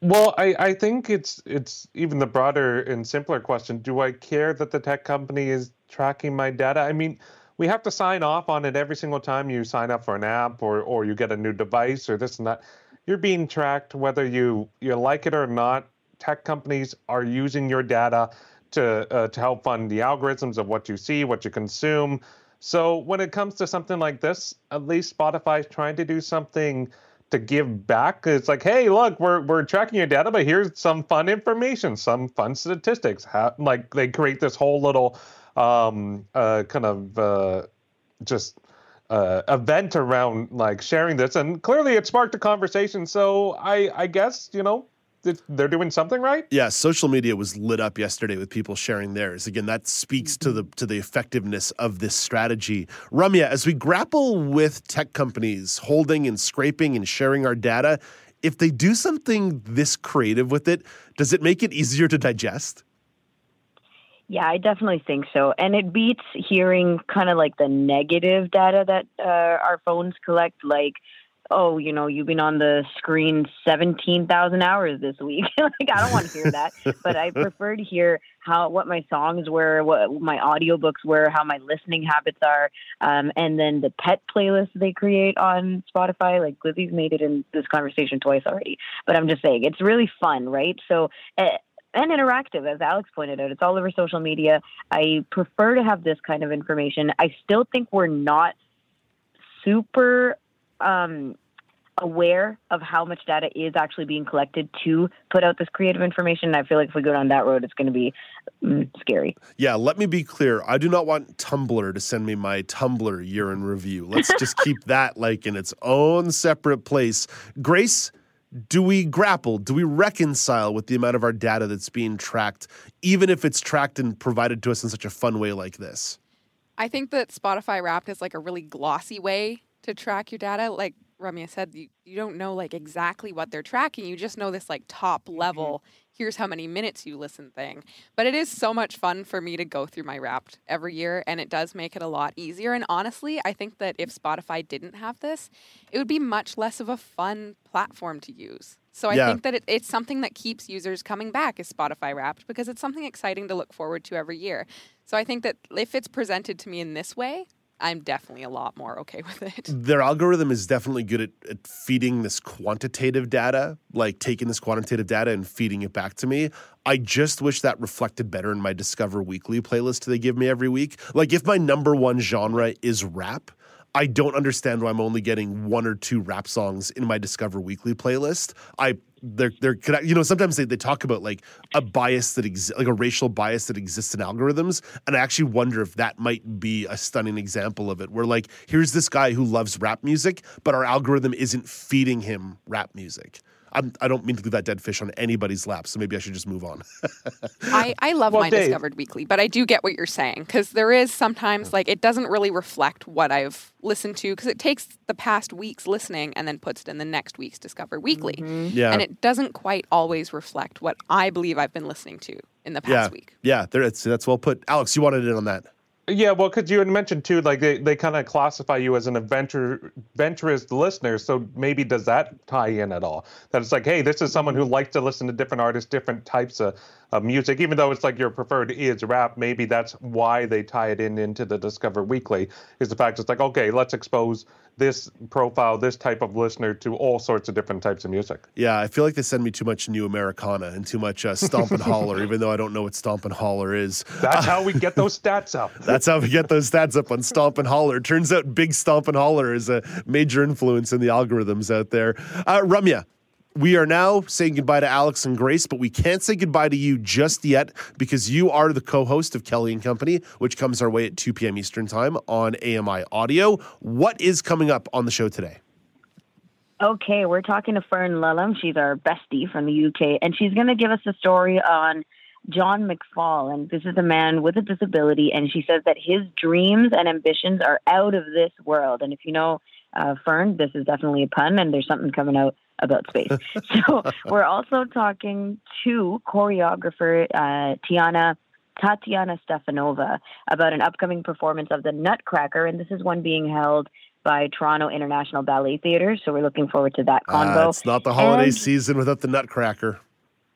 Well, I, I think it's it's even the broader and simpler question. Do I care that the tech company is tracking my data? I mean, we have to sign off on it every single time you sign up for an app or, or you get a new device or this and that. You're being tracked whether you, you like it or not. Tech companies are using your data to uh, to help fund the algorithms of what you see, what you consume. So when it comes to something like this, at least Spotify is trying to do something to give back. It's like, hey, look, we're we're tracking your data, but here's some fun information, some fun statistics. How, like they create this whole little um, uh, kind of uh, just uh, event around like sharing this, and clearly it sparked a conversation. So I I guess you know they're doing something right. Yeah, social media was lit up yesterday with people sharing theirs. Again, that speaks to the to the effectiveness of this strategy. Ramya, as we grapple with tech companies holding and scraping and sharing our data, if they do something this creative with it, does it make it easier to digest? Yeah, I definitely think so. And it beats hearing kind of like the negative data that uh, our phones collect, like, oh, you know, you've been on the screen 17,000 hours this week. like, I don't want to hear that. but I prefer to hear how what my songs were, what my audiobooks were, how my listening habits are, um, and then the pet playlists they create on Spotify. Like Lizzie's made it in this conversation twice already, but I'm just saying it's really fun, right? So. Uh, and interactive, as Alex pointed out. It's all over social media. I prefer to have this kind of information. I still think we're not super um, aware of how much data is actually being collected to put out this creative information. I feel like if we go down that road, it's going to be mm, scary. Yeah, let me be clear. I do not want Tumblr to send me my Tumblr year in review. Let's just keep that like in its own separate place. Grace, do we grapple, do we reconcile with the amount of our data that's being tracked, even if it's tracked and provided to us in such a fun way like this? I think that Spotify Wrapped is like a really glossy way to track your data. Like Ramya said, you, you don't know like exactly what they're tracking. You just know this like top mm-hmm. level. Here's how many minutes you listen thing. But it is so much fun for me to go through my Wrapped every year, and it does make it a lot easier. And honestly, I think that if Spotify didn't have this, it would be much less of a fun platform to use. So I Yeah. think that it, it's something that keeps users coming back is Spotify Wrapped because it's something exciting to look forward to every year. So I think that if it's presented to me in this way, I'm definitely a lot more okay with it. their algorithm is definitely good at, at feeding this quantitative data, like taking this quantitative data and feeding it back to me. I just wish that reflected better in my Discover Weekly playlist they give me every week. Like, if my number one genre is rap, I don't understand why I'm only getting one or two rap songs in my Discover Weekly playlist. I they're they're you know sometimes they, they talk about like a bias that exists like a racial bias that exists in algorithms and I actually wonder if that might be a stunning example of it where like here's this guy who loves rap music but our algorithm isn't feeding him rap music. I'm, I don't mean to leave that dead fish on anybody's lap, so maybe I should just move on. I, I love Well, my Dave- Discovered Weekly, but I do get what you're saying because there is sometimes like it doesn't really reflect what I've listened to because it takes the past week's listening and then puts it in the next week's Discover Weekly. Mm-hmm. Yeah. And it doesn't quite always reflect what I believe I've been listening to in the past yeah, week. yeah, there, that's that's well put. Alex, you wanted in on that. Yeah, well, because you had mentioned too, like they, they kind of classify you as an adventure adventurous listener. So maybe does that tie in at all? That it's like, hey, this is someone who likes to listen to different artists, different types of, of music. Even though it's like your preferred is rap, maybe that's why they tie it in into the Discover Weekly. Is the fact it's like, okay, let's expose this profile, this type of listener to all sorts of different types of music. Yeah, I feel like they send me too much new Americana and too much uh, Stomp and Holler, even though I don't know what Stomp and Holler is. That's how we get those stats up. That's how we get those stats up on Stomp and Holler. Turns out Big Stomp and Holler is a major influence in the algorithms out there. Uh, Ramya, we are now saying goodbye to Alex and Grace, but we can't say goodbye to you just yet because you are the co-host of Kelly and Company, which comes our way at 2 p.m. Eastern Time on AMI Audio. What is coming up on the show today? Okay, we're talking to Fern Lulham. She's our bestie from the UK, and she's going to give us a story on John McFall. And this is a man with a disability, and she says that his dreams and ambitions are out of this world. And if you know uh, Fern, this is definitely a pun, and there's something coming out about space. so we're also talking to choreographer uh, Tiana. Tatiana Stefanova about an upcoming performance of the Nutcracker, and this is one being held by Toronto International Ballet Theatre. So we're looking forward to that convo. Uh, it's not the holiday And- season without the Nutcracker.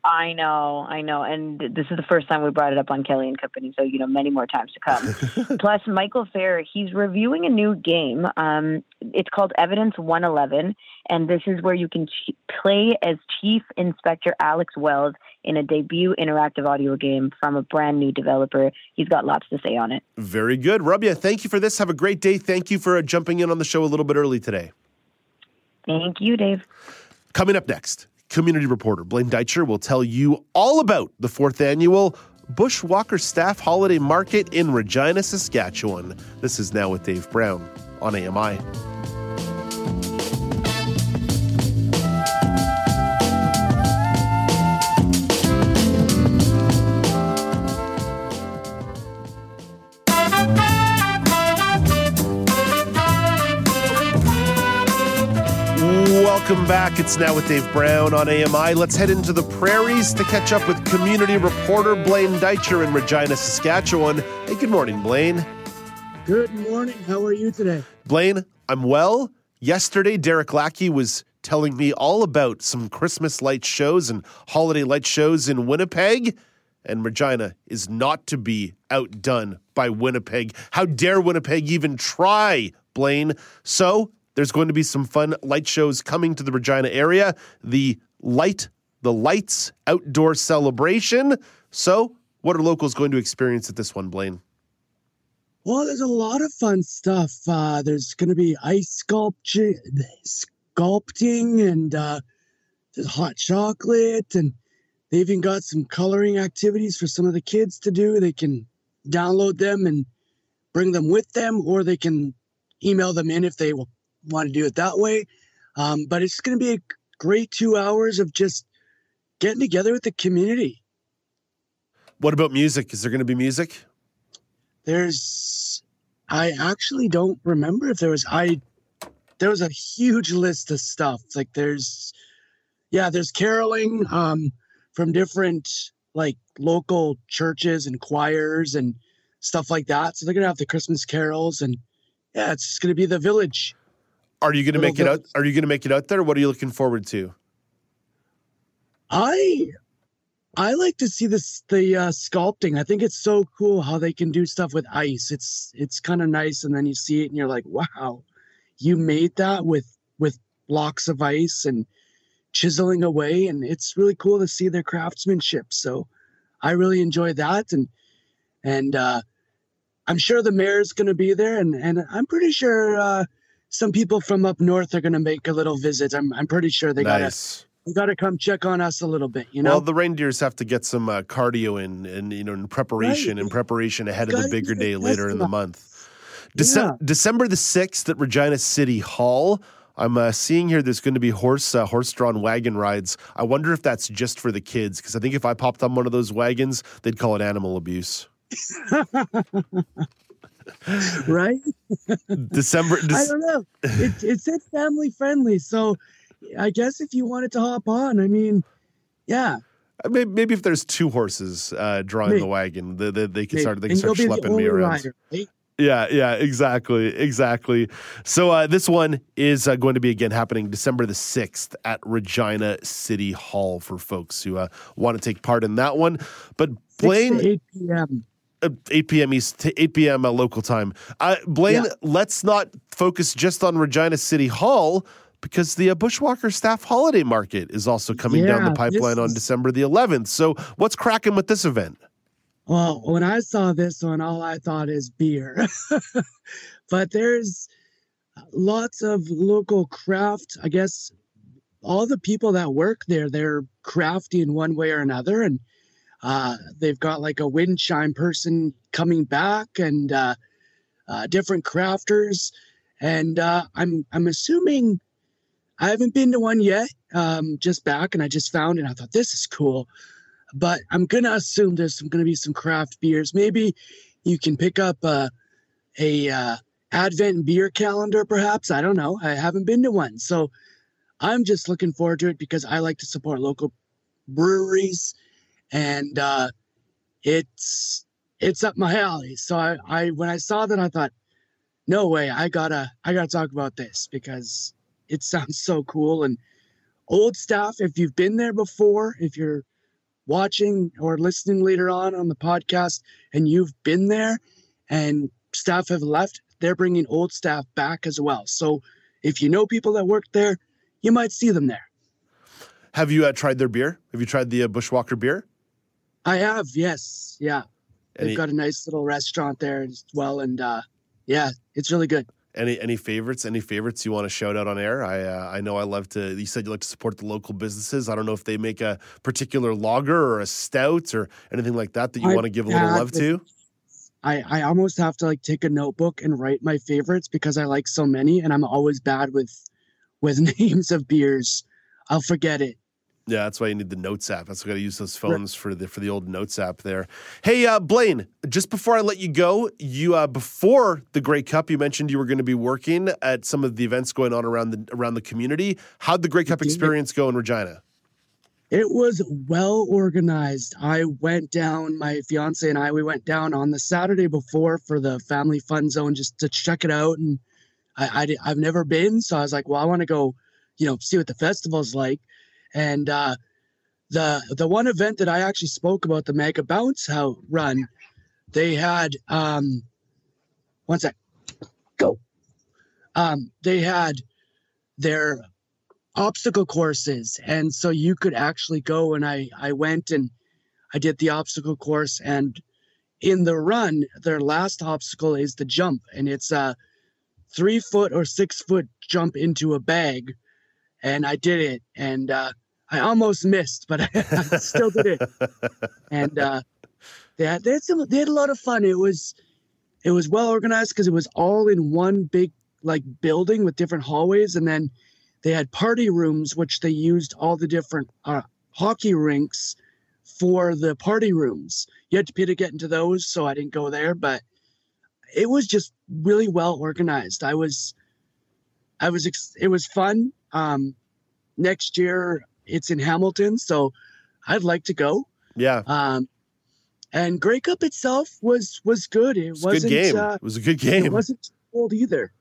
I know, I know, and this is the first time we brought it up on Kelly and Company, so you know, many more times to come. Plus, Michael Fair, he's reviewing a new game. Um, it's called Evidence 111, and this is where you can ch- play as Chief Inspector Alex Wells in a debut interactive audio game from a brand new developer. He's got lots to say on it. Very good. Ramya, thank you for this. Have a great day. Thank you for uh, jumping in on the show a little bit early today. Thank you, Dave. Coming up next, community reporter Blaine Deitcher will tell you all about the fourth annual Bushwakker Staff Holiday Market in Regina, Saskatchewan. This is Now with Dave Brown on AMI. Welcome back. It's now with Dave Brown on AMI. Let's head into the prairies to catch up with community reporter Blaine Deitcher in Regina, Saskatchewan. Hey, good morning, Blaine. Good morning. How are you today? Blaine, I'm well. Yesterday, Derek Lackey was telling me all about some Christmas light shows and holiday light shows in Winnipeg. And Regina is not to be outdone by Winnipeg. How dare Winnipeg even try, Blaine? So there's going to be some fun light shows coming to the Regina area. The light, the lights outdoor celebration. So, what are locals going to experience at this one, Blaine? Well, there's a lot of fun stuff. Uh, there's going to be ice sculpture, sculpting, and uh, there's hot chocolate, and they even got some coloring activities for some of the kids to do. They can download them and bring them with them, or they can email them in if they want to do it that way. Um, but it's going to be a great two hours of just getting together with the community. What about music? Is there going to be music? There's, I actually don't remember if there was. I there was a huge list of stuff. Like there's, yeah, there's caroling um, from different like local churches and choirs and stuff like that. So they're gonna have the Christmas carols and yeah, it's gonna be the village. Are you going to make it out? Are you going to make it out there? What are you looking forward to? I I like to see this the uh, sculpting. I think it's so cool how they can do stuff with ice. It's it's kind of nice, and then you see it and you're like, wow, you made that with with blocks of ice and chiseling away, and it's really cool to see their craftsmanship. So I really enjoy that, and and uh, I'm sure the mayor's going to be there, and and I'm pretty sure uh, some people from up north are going to make a little visit. I'm I'm pretty sure they gotta nice. they gotta come check on us a little bit. You know. Well, the reindeers have to get some uh, cardio in, and you know, in preparation, in preparation ahead of the bigger day later in the month. Dece- December the sixth at Regina City Hall. I'm uh, seeing here there's going to be horse uh, horse-drawn wagon rides. I wonder if that's just for the kids because I think if I popped on one of those wagons, they'd call it animal abuse. right? December. I don't know. It, it said family friendly, so I guess if you wanted to hop on, I mean, yeah, Uh, may- Maybe if there's two horses uh, drawing Maybe. the wagon, they, they, they can maybe. start they can and start you'll be the schlepping me around. rider, right? Yeah, yeah, exactly, exactly. So uh, this one is uh, going to be again happening December the sixth at Regina City Hall for folks who uh, want to take part in that one. But Blaine, 8 p.m. uh, 8 p.m. East, to 8 p.m. Local time. Uh, Blaine, Yeah. let's not focus just on Regina City Hall because the uh, Bushwakker Staff Holiday Market is also coming down the pipeline on is- December the 11th. So what's cracking with this event? Well, when I saw this one, all I thought is beer. but there's lots of local craft. I guess all the people that work there, they're crafty in one way or another. And uh, they've got like a wind chime person coming back and uh, uh, different crafters. And uh, I'm I'm assuming I haven't been to one yet. Um, just back, and I just found it. And I thought this is cool but I'm gonna assume there's some, gonna be some craft beers. Maybe you can pick up a, a uh, Advent beer calendar, perhaps. I don't know. I haven't been to one, so I'm just looking forward to it because I like to support local breweries, and uh, it's it's up my alley. So I, I when I saw that, I thought, no way, I gotta I gotta talk about this because it sounds so cool and old staff. If you've been there before, if you're watching or listening later on on the podcast and you've been there and staff have left, they're bringing old staff back as well. So if you know people that work there, you might see them there. Have you uh, tried their beer? Have you tried the uh, Bushwakker beer? I have, yes, yeah. They've got a nice little restaurant there as well, and uh, yeah, it's really good. Any any favorites? Any favorites you want to shout out on air? I uh, I know I love to. You said you like to support the local businesses. I don't know if they make a particular lager or a stout or anything like that that you I want to give a little love to. I, I almost have to like take a notebook and write my favorites because I like so many, and I'm always bad with with names of beers. I'll forget it. Yeah, that's why you need the Notes app. That's why I got to use those phones for the for the old Notes app there. Hey, uh, Blaine, just before I let you go, you uh, before the Grey Cup, you mentioned you were going to be working at some of the events going on around the around the community. How'd the Grey Cup experience go in Regina? It was well organized. I went down, my fiance and I, we went down on the Saturday before for the family fun zone just to check it out. And I, I I've never been, so I was like, well, I want to go, you know, see what the festival's like. And uh, the the one event that I actually spoke about, the Mega Bounce House run, they had um, one sec, go. Um, they had their obstacle courses. And so you could actually go and i i went and i did the obstacle course. And in the run their last obstacle is the jump. And it's a three foot or six foot jump into a bag and i did it and uh i almost missed but i, still did it. And uh they had, they had some they had a lot of fun. It was it was well organized because it was all in one big like building with different hallways and then they had party rooms which they used all the different uh, hockey rinks for the party rooms. You had to pay to get into those so i didn't go there but it was just really well organized. I was I was ex- it was fun. Um, next year it's in Hamilton, so I'd like to go. Yeah. Um, and Grey Cup itself was was good. It wasn't. good game. Uh, it was a good game. It wasn't too cold either.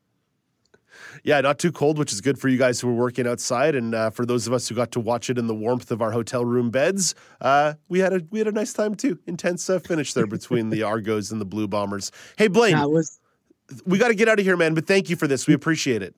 Yeah, not too cold, which is good for you guys who were working outside, and uh, for those of us who got to watch it in the warmth of our hotel room beds, uh, we had a we had a nice time too. Intense uh, finish there between the Argos and the Blue Bombers. Hey, Blaine, was. we got to get out of here, man. But thank you for this. We appreciate it.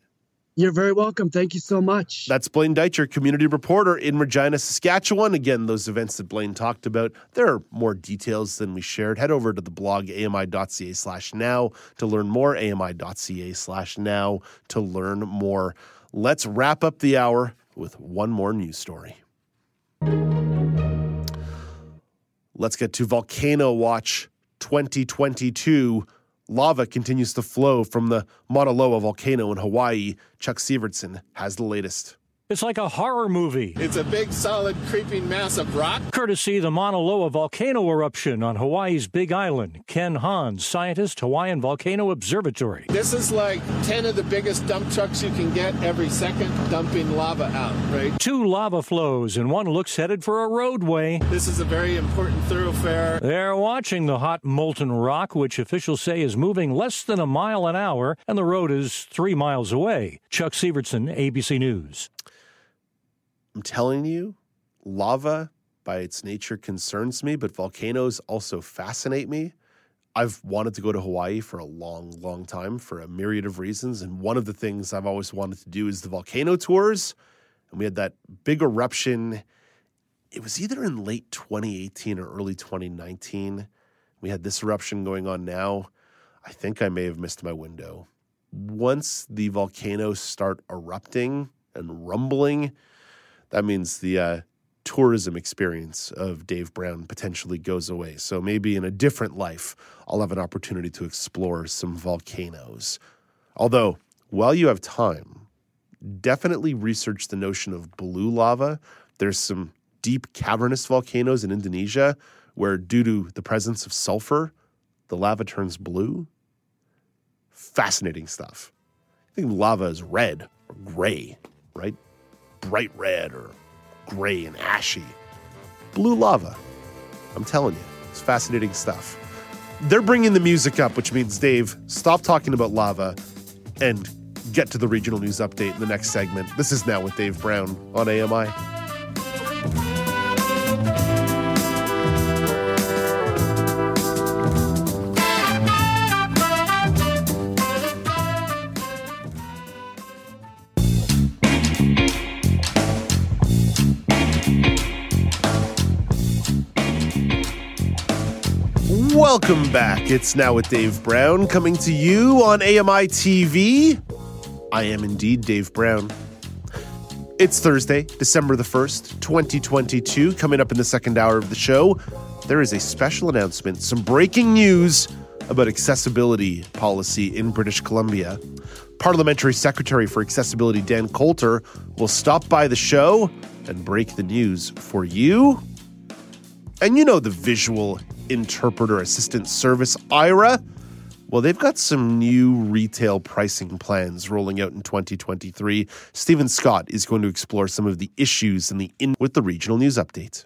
You're very welcome. Thank you so much. That's Blaine Deitcher, community reporter in Regina, Saskatchewan. Again, those events that Blaine talked about, there are more details than we shared. Head over to the blog ami.ca slash now to learn more, ami.ca slash now to learn more. Let's wrap up the hour with one more news story. Let's get to Volcano Watch 2022. Lava continues to flow from the Mauna Loa volcano in Hawaii. Chuck Sivertsen has the latest. It's like a horror movie. It's a big, solid, creeping mass of rock. Courtesy the Mauna Loa volcano eruption on Hawaii's Big Island. Ken Hon, scientist, Hawaiian Volcano Observatory. This is like 10 of the biggest dump trucks you can get every second dumping lava out, right? Two lava flows, and one looks headed for a roadway. This is a very important thoroughfare. They're watching the hot molten rock, which officials say is moving less than a mile an hour, and the road is three miles away. Chuck Sivertsen, ABC News. I'm telling you, lava by its nature concerns me, but volcanoes also fascinate me. I've wanted to go to Hawaii for a long, long time for a myriad of reasons. And one of the things I've always wanted to do is the volcano tours. And we had that big eruption. It was either in late 2018 or early 2019. We had this eruption going on now. I think I may have missed my window. Once the volcanoes start erupting and rumbling, that means the uh, tourism experience of Dave Brown potentially goes away. So maybe in a different life, I'll have an opportunity to explore some volcanoes. Although, while you have time, definitely research the notion of blue lava. There's some deep cavernous volcanoes in Indonesia where, due to the presence of sulfur, the lava turns blue. Fascinating stuff. I think lava is red or gray, right? Bright red or gray and ashy. Blue lava. I'm telling you, it's fascinating stuff. They're bringing the music up, which means, Dave, stop talking about lava and get to the regional news update in the next segment. This is Now with Dave Brown on AMI. Welcome back. It's now with Dave Brown coming to you on AMI TV. I am indeed Dave Brown. It's Thursday, December the 1st, 2022. Coming up in the second hour of the show, there is a special announcement, some breaking news about accessibility policy in British Columbia. Parliamentary Secretary for Accessibility Dan Coulter will stop by the show and break the news for you. And you know the visual interpreter assistant service, Aira? Well, they've got some new retail pricing plans rolling out in 2023. Stephen Scott is going to explore some of the issues in the in with the regional news update.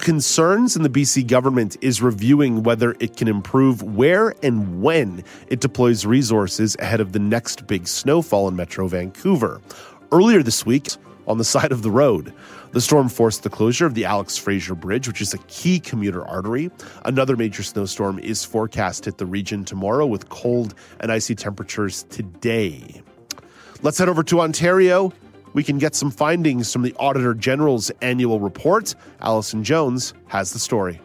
Concerns in the BC government is reviewing whether it can improve where and when it deploys resources ahead of the next big snowfall in Metro Vancouver. Earlier this week, on the side of the road. The storm forced the closure of the Alex Fraser Bridge, which is a key commuter artery. Another major snowstorm is forecast to hit the region tomorrow with cold and icy temperatures today. Let's head over to Ontario. We can get some findings from the Auditor General's annual report. Allison Jones has the story.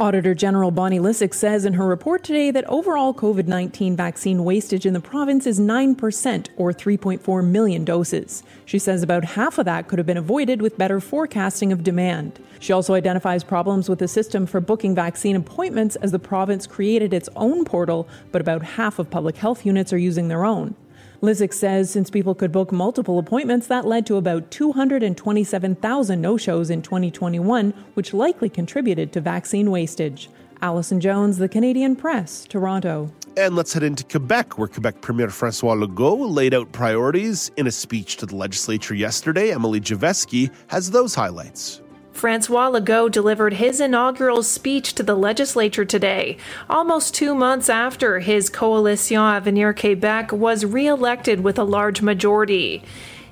Auditor General Bonnie Lysyk says in her report today that overall COVID 19 vaccine wastage in the province is 9%, or 3.4 million doses. She says about half of that could have been avoided with better forecasting of demand. She also identifies problems with the system for booking vaccine appointments as the province created its own portal, but about half of public health units are using their own. Lysyk says since people could book multiple appointments, that led to about 227,000 no shows in 2021, which likely contributed to vaccine wastage. Allison Jones, The Canadian Press, Toronto. And let's head into Quebec, where Quebec Premier Francois Legault laid out priorities in a speech to the legislature yesterday. Emily Javesky has those highlights. Francois Legault delivered his inaugural speech to the legislature today, almost two months after his Coalition Avenir Québec was re-elected with a large majority.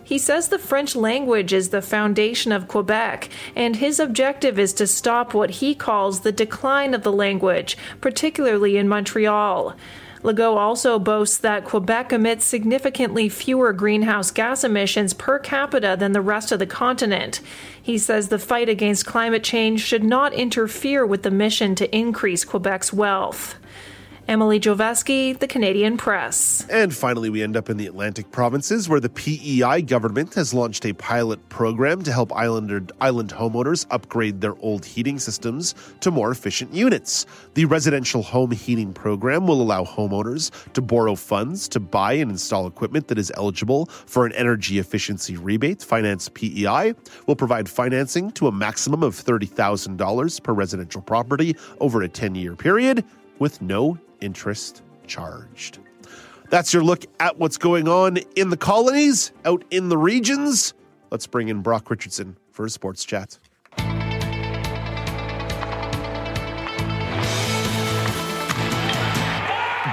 He says the French language is the foundation of Quebec, and his objective is to stop what he calls the decline of the language, particularly in Montreal. Legault also boasts that Quebec emits significantly fewer greenhouse gas emissions per capita than the rest of the continent. He says the fight against climate change should not interfere with the mission to increase Quebec's wealth. Emily Joveski, The Canadian Press. And finally, we end up in the Atlantic provinces where the PEI government has launched a pilot program to help island, island homeowners upgrade their old heating systems to more efficient units. The residential home heating program will allow homeowners to borrow funds to buy and install equipment that is eligible for an energy efficiency rebate. Finance PEI will provide financing to a maximum of $30,000 per residential property over a 10 year period with no interest charged. That's your look at what's going on in the colonies, out in the regions. Let's bring in Brock Richardson for a sports chat.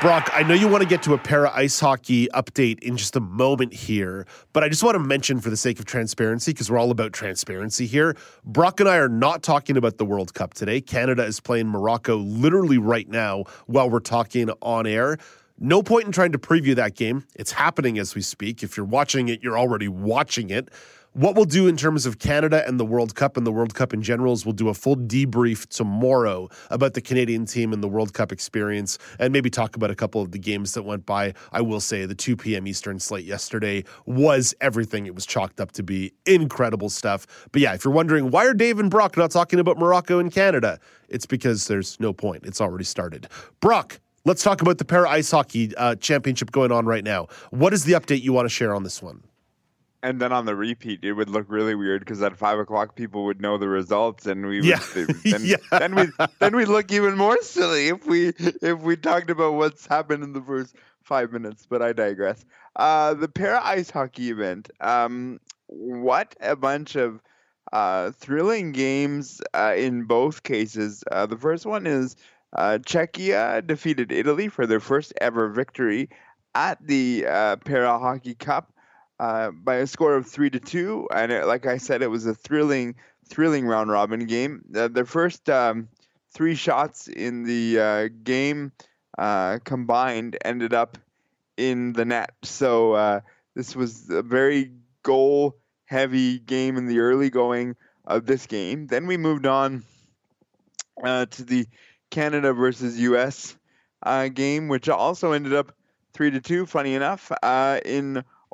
Brock, I know you want to get to a para ice hockey update in just a moment here, but I just want to mention for the sake of transparency, because we're all about transparency here. Brock and I are not talking about the World Cup today. Canada is playing Morocco literally right now while we're talking on air. No point in trying to preview that game. It's happening as we speak. If you're watching it, you're already watching it. What we'll do in terms of Canada and the World Cup and the World Cup in general is we'll do a full debrief tomorrow about the Canadian team and the World Cup experience and maybe talk about a couple of the games that went by. I will say the 2 p.m. Eastern slate yesterday was everything it was chalked up to be. Incredible stuff. But yeah, if you're wondering why are Dave and Brock not talking about Morocco and Canada, it's because there's no point. It's already started. Brock, let's talk about the Para Ice Hockey uh, Championship going on right now. What is the update you want to share on this one? And then on the repeat, it would look really weird because at five o'clock people would know the results, and we would Yeah. then, Yeah. then we then we look even more silly if we if we talked about what's happened in the first five minutes. But I digress. Uh, the para ice hockey event. Um, what a bunch of uh, thrilling games uh, in both cases. Uh, the first one is uh, Czechia defeated Italy for their first ever victory at the uh, Para Hockey Cup uh, by a score of three to two. And it, like I said, it was a thrilling, thrilling round robin game. Uh, first um, three shots in the uh, game uh, combined ended up in the net. So uh, this was a very goal heavy game in the early going of this game. Then we moved on to the Canada versus US game, which also ended up three to two. Funny enough, uh,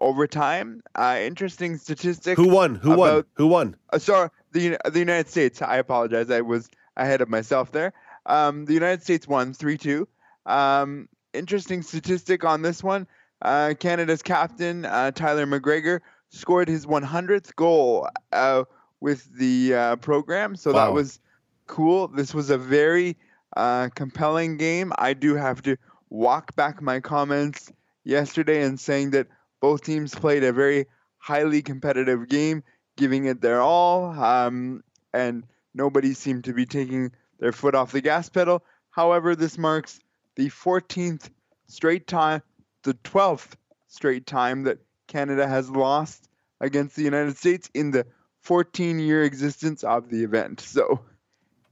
in overtime. Uh, interesting statistic. Who won? Who won? Who won? uh, sorry, the the United States. I apologize. I was ahead of myself there. Um, the United States won three two. Um, interesting statistic on this one. Uh, Canada's captain uh, Tyler McGregor scored his 100th goal uh, with the uh, program, so that was cool. This was a very uh, compelling game. I do have to walk back my comments yesterday and saying that both teams played a very highly competitive game, giving it their all, um, and nobody seemed to be taking their foot off the gas pedal. However, this marks the 14th straight time, the 12th straight time that Canada has lost against the United States in the 14 year existence of the event. So,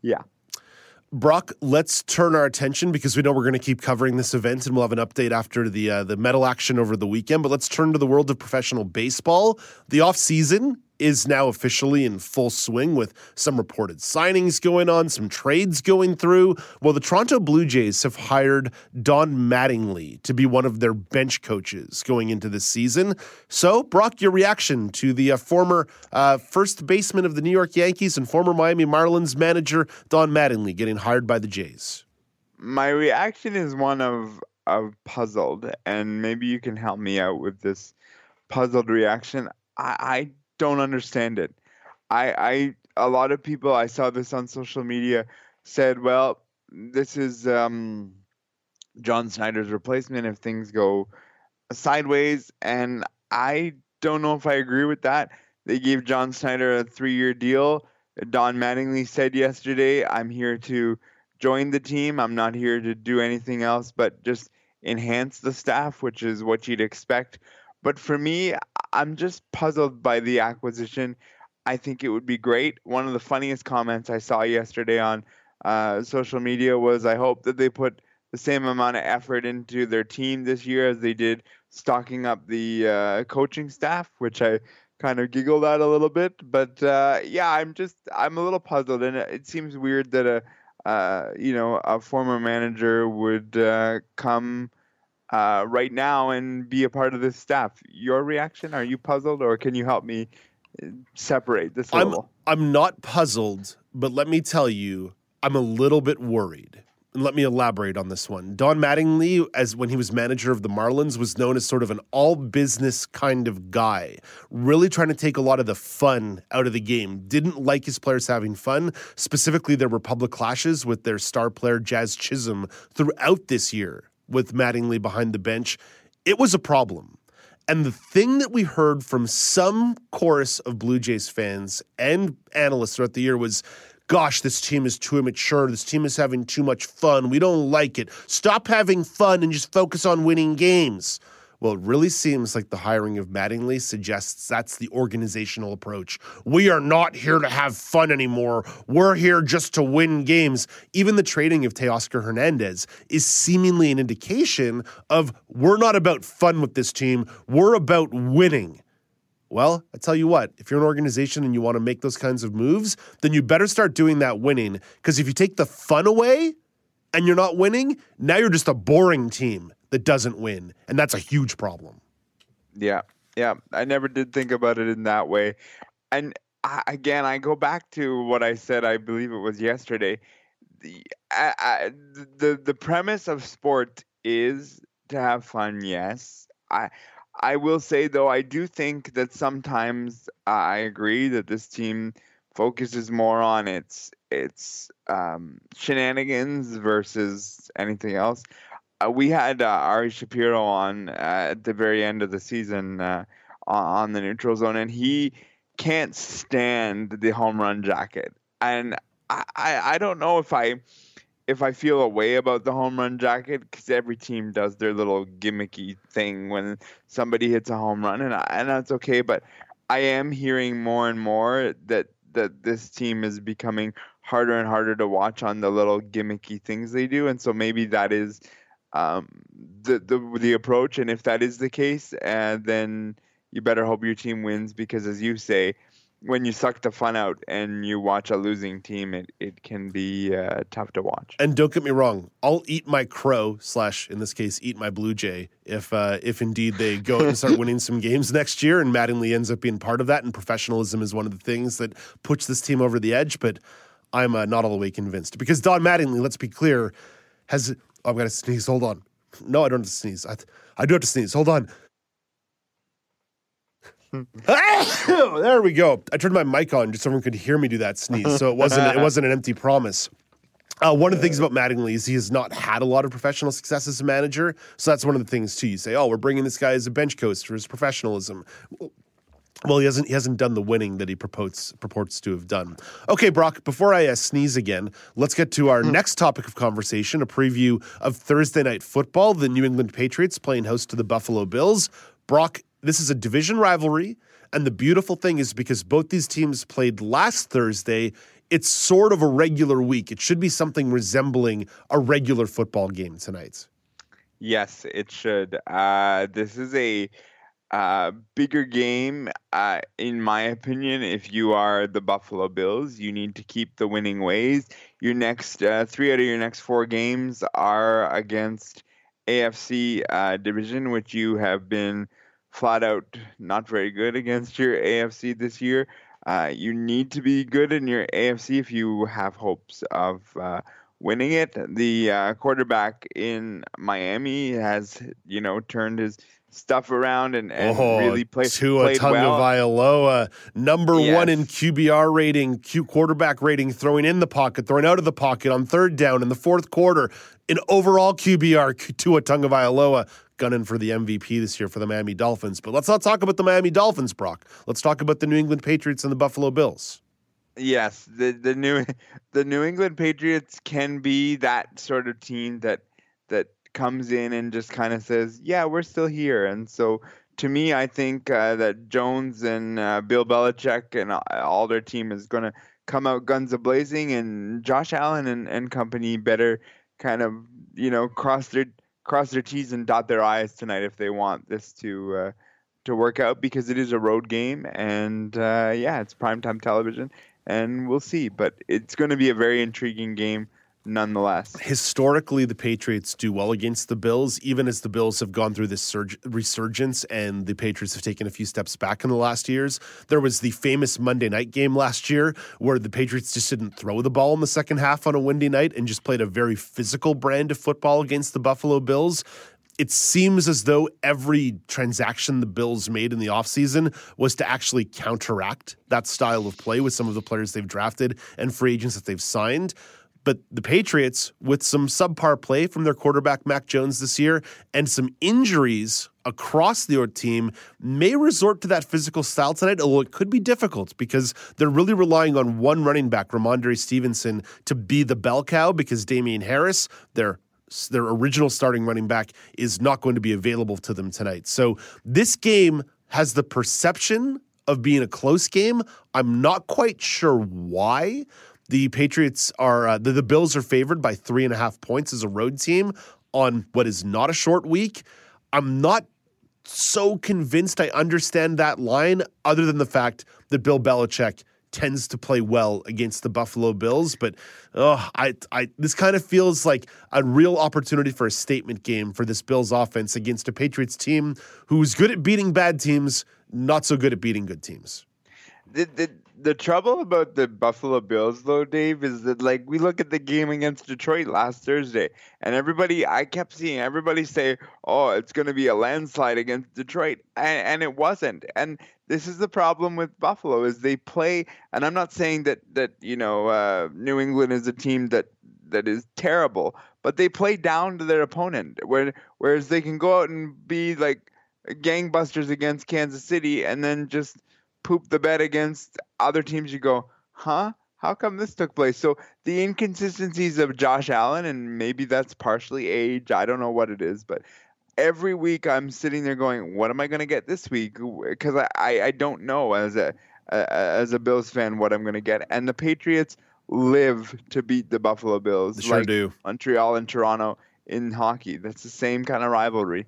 yeah. Brock, let's turn our attention because we know we're going to keep covering this event, and we'll have an update after the uh, the medal action over the weekend. But let's turn to the world of professional baseball. The off season is now officially in full swing with some reported signings going on, some trades going through. Well, the Toronto Blue Jays have hired Don Mattingly to be one of their bench coaches going into this season. So, Brock, your reaction to the uh, former uh, first baseman of the New York Yankees and former Miami Marlins manager Don Mattingly getting hired by the Jays? My reaction is one of of puzzled, and maybe you can help me out with this puzzled reaction. I, I don't understand it. I, I a lot of people I saw this on social media said, well, this is um, John Schneider's replacement if things go sideways, and I don't know if I agree with that. They gave John Schneider a three-year deal. Don Mattingly said yesterday, "I'm here to join the team. I'm not here to do anything else, but just enhance the staff, which is what you'd expect." But for me, I'm just puzzled by the acquisition. I think it would be great. One of the funniest comments I saw yesterday on uh, social media was, "I hope that they put the same amount of effort into their team this year as they did stocking up the uh, coaching staff," which I kind of giggled at a little bit. But uh, yeah, I'm just I'm a little puzzled, and it seems weird that a uh, you know a former manager would uh, come uh, right now and be a part of this staff. Your reaction? Are you puzzled, or can you help me uh, separate this I'm little? I'm not puzzled, but let me tell you, I'm a little bit worried. And let me elaborate on this one. Don Mattingly, as when he was manager of the Marlins, was known as sort of an all business kind of guy, really trying to take a lot of the fun out of the game. Didn't like his players having fun. Specifically, there were public clashes with their star player Jazz Chisholm throughout this year with Mattingly behind the bench. It was a problem. And the thing that we heard from some chorus of Blue Jays fans and analysts throughout the year was, gosh, this team is too immature. This team is having too much fun. We don't like it. Stop having fun and just focus on winning games. Well, it really seems like the hiring of Mattingly suggests that's the organizational approach. We are not here to have fun anymore. We're here just to win games. Even the trading of Teoscar Hernandez is seemingly an indication of we're not about fun with this team, we're about winning. Well, I tell you what, if you're an organization and you want to make those kinds of moves, then you better start doing that winning. Because if you take the fun away and you're not winning, now you're just a boring team that doesn't win. And that's a huge problem. Yeah, yeah. I never did think about it in that way. And I, again, I go back to what I said. I believe it was yesterday. The I, I, the the premise of sport is to have fun. Yes, I I will say though, I do think that sometimes I agree that this team focuses more on its its um, shenanigans versus anything else. Uh, we had uh, Ari Shapiro on uh, at the very end of the season uh, on, the neutral zone, and he can't stand the home run jacket. And I, I, I don't know if I if I feel a way about the home run jacket because every team does their little gimmicky thing when somebody hits a home run, and I, and that's okay. But I am hearing more and more that that this team is becoming harder and harder to watch on the little gimmicky things they do, and so maybe that is um, the the the approach. And if that is the case, uh, then you better hope your team wins because, as you say, when you suck the fun out and you watch a losing team, it, it can be uh, tough to watch. And don't get me wrong, I'll eat my crow slash in this case eat my blue jay if uh, if indeed they go and start winning some games next year and Mattingly ends up being part of that. And professionalism is one of the things that puts this team over the edge. But I'm uh, not all the way convinced because Don Mattingly, let's be clear, has I've got to sneeze. Hold on. No, I don't have to sneeze. I, I do have to sneeze. Hold on. there we go. I turned my mic on just so everyone could hear me do that sneeze. So it wasn't it wasn't an empty promise. Uh, one of the things about Mattingly is he has not had a lot of professional success as a manager. So that's one of the things too. You say, "Oh, we're bringing this guy as a bench coach for his professionalism." Well, he hasn't he hasn't done the winning that he purports purports to have done. Okay, Brock. Before I uh, sneeze again, let's get to our next topic of conversation: a preview of Thursday night football. The New England Patriots playing host to the Buffalo Bills. Brock, this is a division rivalry, and the beautiful thing is because both these teams played last Thursday. It's sort of a regular week. It should be something resembling a regular football game tonight. Yes, it should. Uh, this is a uh, bigger game, uh, in my opinion. If you are the Buffalo Bills, you need to keep the winning ways. Your next uh, three out of your next four games are against AFC uh, division, which you have been flat out not very good against your AFC this year. Uh, you need to be good in your AFC if you have hopes of uh, winning it. The quarterback in Miami has, you know, turned his stuff around and, and oh, really play Tua played well. Tagovailoa, number Yes. one in QBR rating, Q quarterback rating, throwing in the pocket, throwing out of the pocket on third down in the fourth quarter. In overall QBR, Tua Tagovailoa gunning for the MVP this year for the Miami Dolphins. But let's not talk about the Miami Dolphins, Brock. Let's talk about the New England Patriots and the Buffalo Bills. Yes, the the new the New England Patriots can be that sort of team that that comes in and just kind of says, "Yeah, we're still here." And so, to me, I think uh, that Jones and uh, Bill Belichick and all their team is going to come out guns a blazing, and Josh Allen and, and company better kind of you know cross their cross their T's and dot their I's tonight if they want this to. Uh, to work out because it is a road game and uh, yeah, it's primetime television and we'll see. But it's going to be a very intriguing game nonetheless. Historically, the Patriots do well against the Bills, even as the Bills have gone through this surge, resurgence and the Patriots have taken a few steps back in the last years. There was the famous Monday night game last year where the Patriots just didn't throw the ball in the second half on a windy night and just played a very physical brand of football against the Buffalo Bills it seems as though every transaction the Bills made in the offseason was to actually counteract that style of play with some of the players they've drafted and free agents that they've signed. But the Patriots, with some subpar play from their quarterback, Mac Jones, this year, and some injuries across the team, may resort to that physical style tonight, although it could be difficult because they're really relying on one running back, Rhamondre Stevenson, to be the bell cow because Damien Harris, their their original starting running back is not going to be available to them tonight. So this game has the perception of being a close game. I'm not quite sure why. The Patriots are uh, the, the Bills are favored by three and a half points as a road team on what is not a short week. I'm not so convinced I understand that line, other than the fact that Bill Belichick tends to play well against the Buffalo Bills, but oh, I, I, this kind of feels like a real opportunity for a statement game for this Bills offense against a Patriots team who's good at beating bad teams, not so good at beating good teams. The, the, the trouble about the Buffalo Bills, though, Dave, is that like we look at the game against Detroit last Thursday, and everybody, I kept seeing everybody say, "Oh, it's going to be a landslide against Detroit," and, and it wasn't. And this is the problem with Buffalo is they play, and I'm not saying that that you know uh, New England is a team that that is terrible, but they play down to their opponent. Where, whereas they can go out and be like gangbusters against Kansas City, and then just poop the bed against other teams, you go, huh? How come this took place? So the inconsistencies of Josh Allen, and maybe that's partially age. I don't know what it is, but every week I'm sitting there going, "What am I going to get this week?" Because I, I, I don't know as a, a as a Bills fan what I'm going to get. And the Patriots live to beat the Buffalo Bills. They sure like do. Montreal and Toronto in hockey. That's the same kind of rivalry.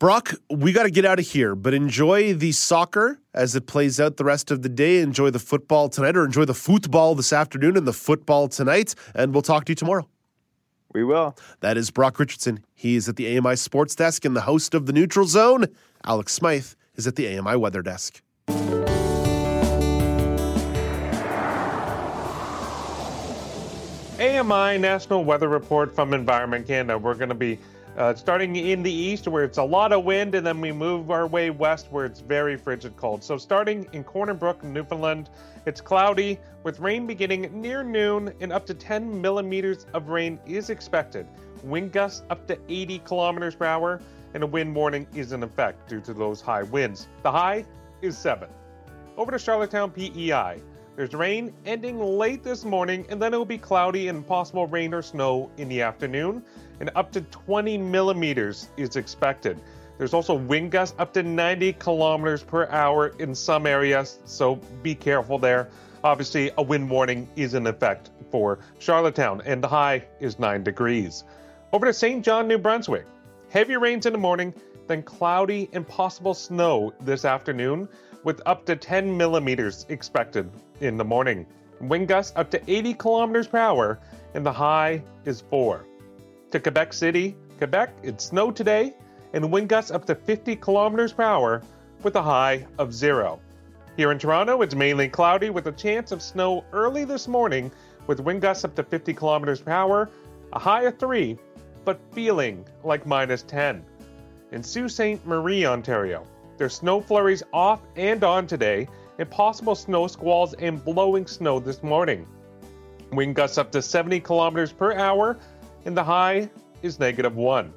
Brock, we got to get out of here, but enjoy the soccer as it plays out the rest of the day. Enjoy the football tonight, or enjoy the football this afternoon and the football tonight. And we'll talk to you tomorrow. We will. That is Brock Richardson. He is at the AMI Sports Desk and the host of the Neutral Zone. Alex Smythe is at the AMI Weather Desk. AMI National Weather Report from Environment Canada. We're going to be uh, starting in the east where it's a lot of wind, and then we move our way west where it's very frigid cold. So, starting in Corner Brook, Newfoundland, it's cloudy with rain beginning near noon, and up to 10 millimeters of rain is expected. Wind gusts up to 80 kilometers per hour, and a wind warning is in effect due to those high winds. The high is 7. Over to Charlottetown, PEI. There's rain ending late this morning, and then it will be cloudy and possible rain or snow in the afternoon, and up to 20 millimeters is expected. There's also wind gusts up to 90 kilometers per hour in some areas, so be careful there. Obviously, a wind warning is in effect for Charlottetown, and the high is 9 degrees. Over to St. John, New Brunswick. Heavy rains in the morning, then cloudy and possible snow this afternoon with up to 10 millimeters expected in the morning. Wind gusts up to 80 kilometers per hour, and the high is 4. To Quebec City, Quebec, it snowed today, and wind gusts up to 50 kilometers per hour with a high of 0. Here in Toronto, it's mainly cloudy with a chance of snow early this morning with wind gusts up to 50 kilometers per hour, a high of 3, but feeling like minus 10. in Sault Ste. Marie, Ontario. There's snow flurries off and on today, and possible snow squalls and blowing snow this morning. Wind gusts up to 70 kilometers per hour, and the high is negative 1.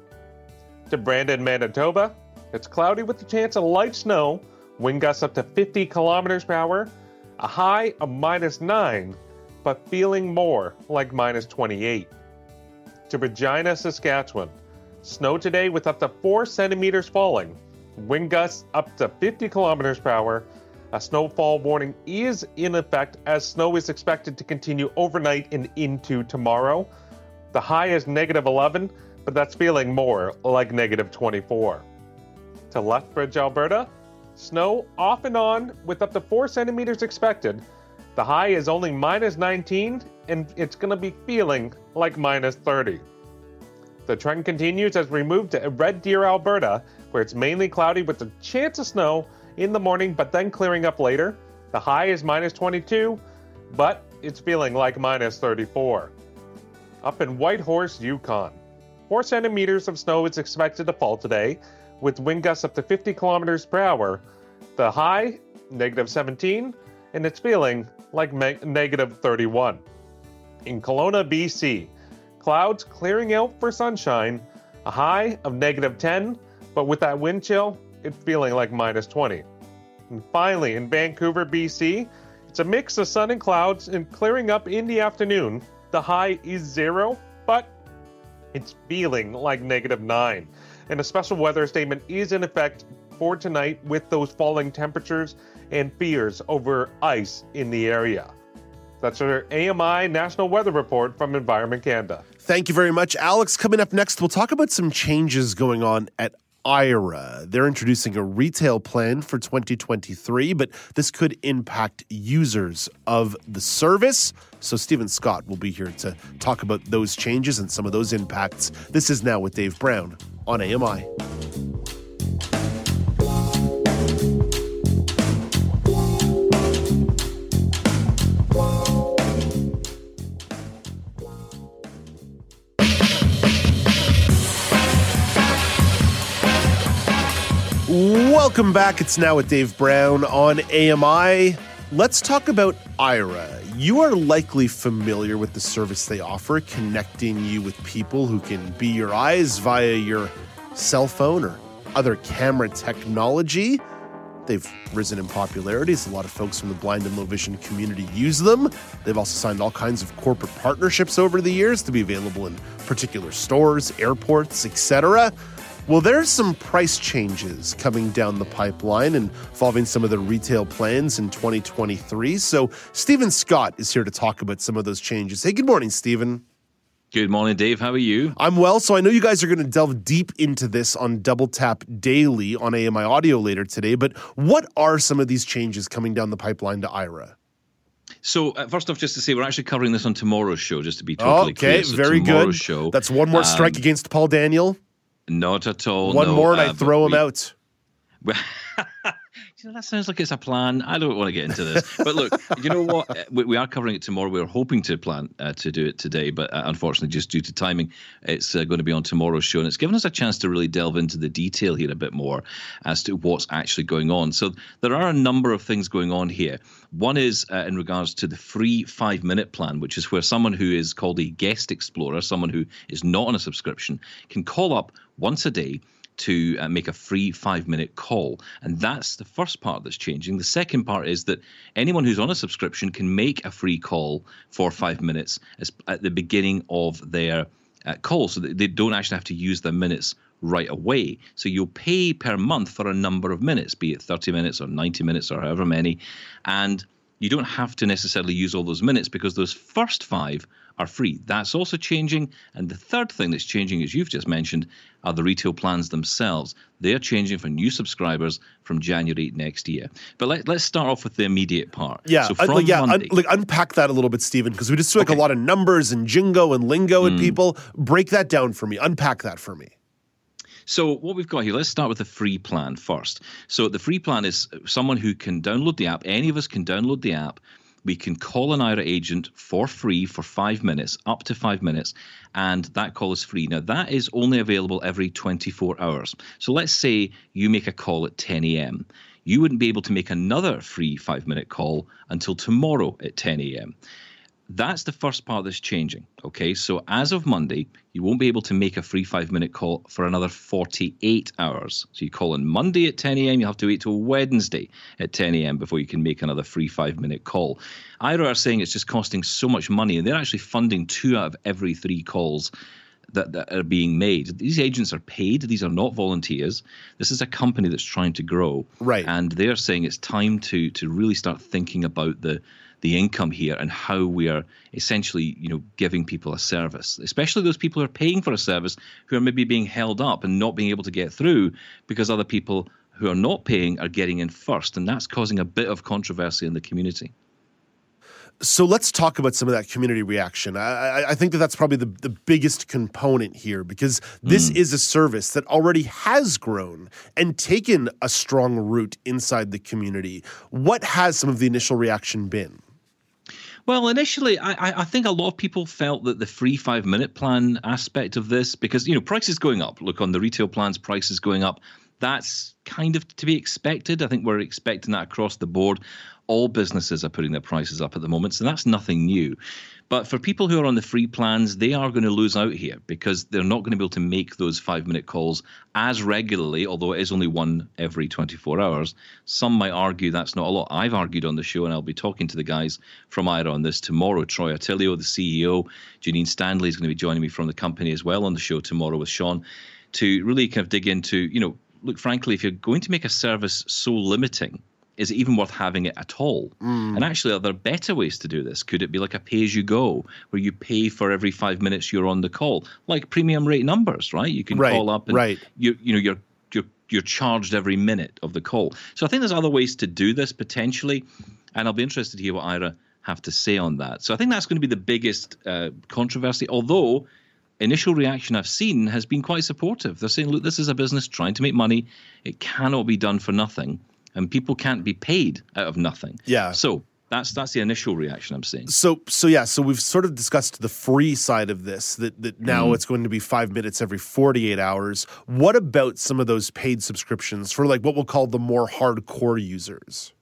To Brandon, Manitoba, it's cloudy with a chance of light snow, wind gusts up to 50 kilometers per hour, a high of minus 9, but feeling more like minus 28. To Regina, Saskatchewan, snow today with up to 4 centimeters falling, wind gusts up to 50 kilometers per hour. A snowfall warning is in effect as snow is expected to continue overnight and into tomorrow. The high is negative 11, but that's feeling more like negative 24. To Lethbridge, Alberta, snow off and on with up to 4 centimeters expected. The high is only minus 19, and it's going to be feeling like minus 30. The trend continues as we move to Red Deer, Alberta, where it's mainly cloudy with a chance of snow in the morning, but then clearing up later. The high is minus 22, but it's feeling like minus 34. Up in Whitehorse, Yukon, 4 centimeters of snow is expected to fall today, with wind gusts up to 50 kilometers per hour. The high, negative 17, and it's feeling like negative 31. In Kelowna, BC, clouds clearing out for sunshine, a high of negative 10, but with that wind chill, it's feeling like minus 20. And finally, in Vancouver, BC, it's a mix of sun and clouds and clearing up in the afternoon. The high is zero, but it's feeling like negative 9. And a special weather statement is in effect for tonight with those falling temperatures and fears over ice in the area. That's our AMI National Weather Report from Environment Canada. Thank you very much, Alex. Coming up next, we'll talk about some changes going on at Aira. They're introducing a retail plan for 2023, but this could impact users of the service. So, Stephen Scott will be here to talk about those changes and some of those impacts. This is Now with Dave Brown on AMI. Welcome back. It's now with Dave Brown on AMI. Let's talk about Aira. You are likely familiar with the service they offer, connecting you with people who can be your eyes via your cell phone or other camera technology. They've risen in popularity as a lot of folks from the blind and low vision community use them. They've also signed all kinds of corporate partnerships over the years to be available in particular stores, airports, etc. Well, there's some price changes coming down the pipeline involving some of the retail plans in 2023. So, Stephen Scott is here to talk about some of those changes. Hey, good morning, Stephen. Good morning, Dave. How are you? I'm well. So I know you guys are going to delve deep into this on Double Tap Daily on AMI Audio later today. But what are some of these changes coming down the pipeline to Aira? So uh, first off, just to say, we're actually covering this on tomorrow's show, just to be totally okay, clear. So very good. Show, That's one more strike um, against Paul Daniel. Not at all. One no, more and uh, I but throw him out. You know, that sounds like it's a plan. I don't want to get into this, but look, you know what? Uh, We, we are covering it tomorrow. We are hoping to plan uh, to do it today, but uh, unfortunately, just due to timing, it's uh, going to be on tomorrow's show, and it's given us a chance to really delve into the detail here a bit more as to what's actually going on. So there are a number of things going on here. One is uh, in regards to the free five-minute plan, which is where someone who is called a guest explorer, someone who is not on a subscription, can call up once a day to uh, make a free five minute call. And that's the first part that's changing. The second part is that anyone who's on a subscription can make a free call for five minutes as, at the beginning of their uh, call so they don't actually have to use their minutes right away. So you'll pay per month for a number of minutes, be it 30 minutes or 90 minutes or however many. And you don't have to necessarily use all those minutes because those first five are free. That's also changing. And the third thing that's changing, as you've just mentioned, are the retail plans themselves. They're changing for new subscribers from January next year. But let, let's start off with the immediate part. Yeah, So like, yeah, un- like unpack that a little bit, Stephen, because we just threw like a lot of numbers and jingo and lingo Mm. people. Break that down for me. Unpack that for me. So what we've got here, let's start with the free plan first. So the free plan is someone who can download the app. Any of us can download the app. We can call an Aira agent for free for five minutes, up to five minutes, and that call is free. Now, that is only available every 24 hours. So let's say you make a call at 10 a.m. You wouldn't be able to make another free five minute call until tomorrow at 10 a.m. That's the first part that's changing. Okay, so as of Monday, you won't be able to make a free five minute call for another 48 hours. So you call on Monday at 10 a.m., you have to wait till Wednesday at 10 a.m. before you can make another free five minute call. Aira are saying it's just costing so much money, and they're actually funding two out of every three calls. That, that are being made. These agents are paid. These are not volunteers. This is a company that's trying to grow. Right. And they're saying it's time to to really start thinking about the the income here and how we are essentially, you know, giving people a service, especially those people who are paying for a service who are maybe being held up and not being able to get through because other people who are not paying are getting in first, and that's causing a bit of controversy in the community. So let's talk about some of that community reaction. I, I think that that's probably the, the biggest component here because this mm. is a service that already has grown and taken a strong root inside the community. What has some of the initial reaction been? Well, initially, I, I think a lot of people felt that the free five minute plan aspect of this, because you know prices going up. Look on the retail plans, prices going up. That's kind of to be expected. I think we're expecting that across the board all businesses are putting their prices up at the moment, so that's nothing new. But for people who are on the free plans, they are going to lose out here because they're not going to be able to make those five minute calls as regularly, although it is only one every 24 hours. Some might argue that's not a lot. I've argued on the show, and I'll be talking to the guys from Aira on this tomorrow. Troy Otillio, the CEO, Jenine Stanley is going to be joining me from the company as well on the show tomorrow with Sean to really kind of dig into, you know, look, frankly, if you're going to make a service so limiting, is it even worth having it at all? Mm. And actually, are there better ways to do this? Could it be like a pay as you go, where you pay for every five minutes you're on the call, like premium rate numbers, right? You can right, call up and right. you you know you're you're you're charged every minute of the call. So I think there's other ways to do this potentially, and I'll be interested to hear what Aira have to say on that. So I think that's going to be the biggest uh, controversy, although initial reaction I've seen has been quite supportive. They're saying, look, this is a business trying to make money. It cannot be done for nothing and people can't be paid out of nothing. Yeah. So that's that's the initial reaction I'm seeing. So so yeah, so we've sort of discussed the free side of this that that now mm. it's going to be 5 minutes every 48 hours. What about some of those paid subscriptions for like what we'll call the more hardcore users?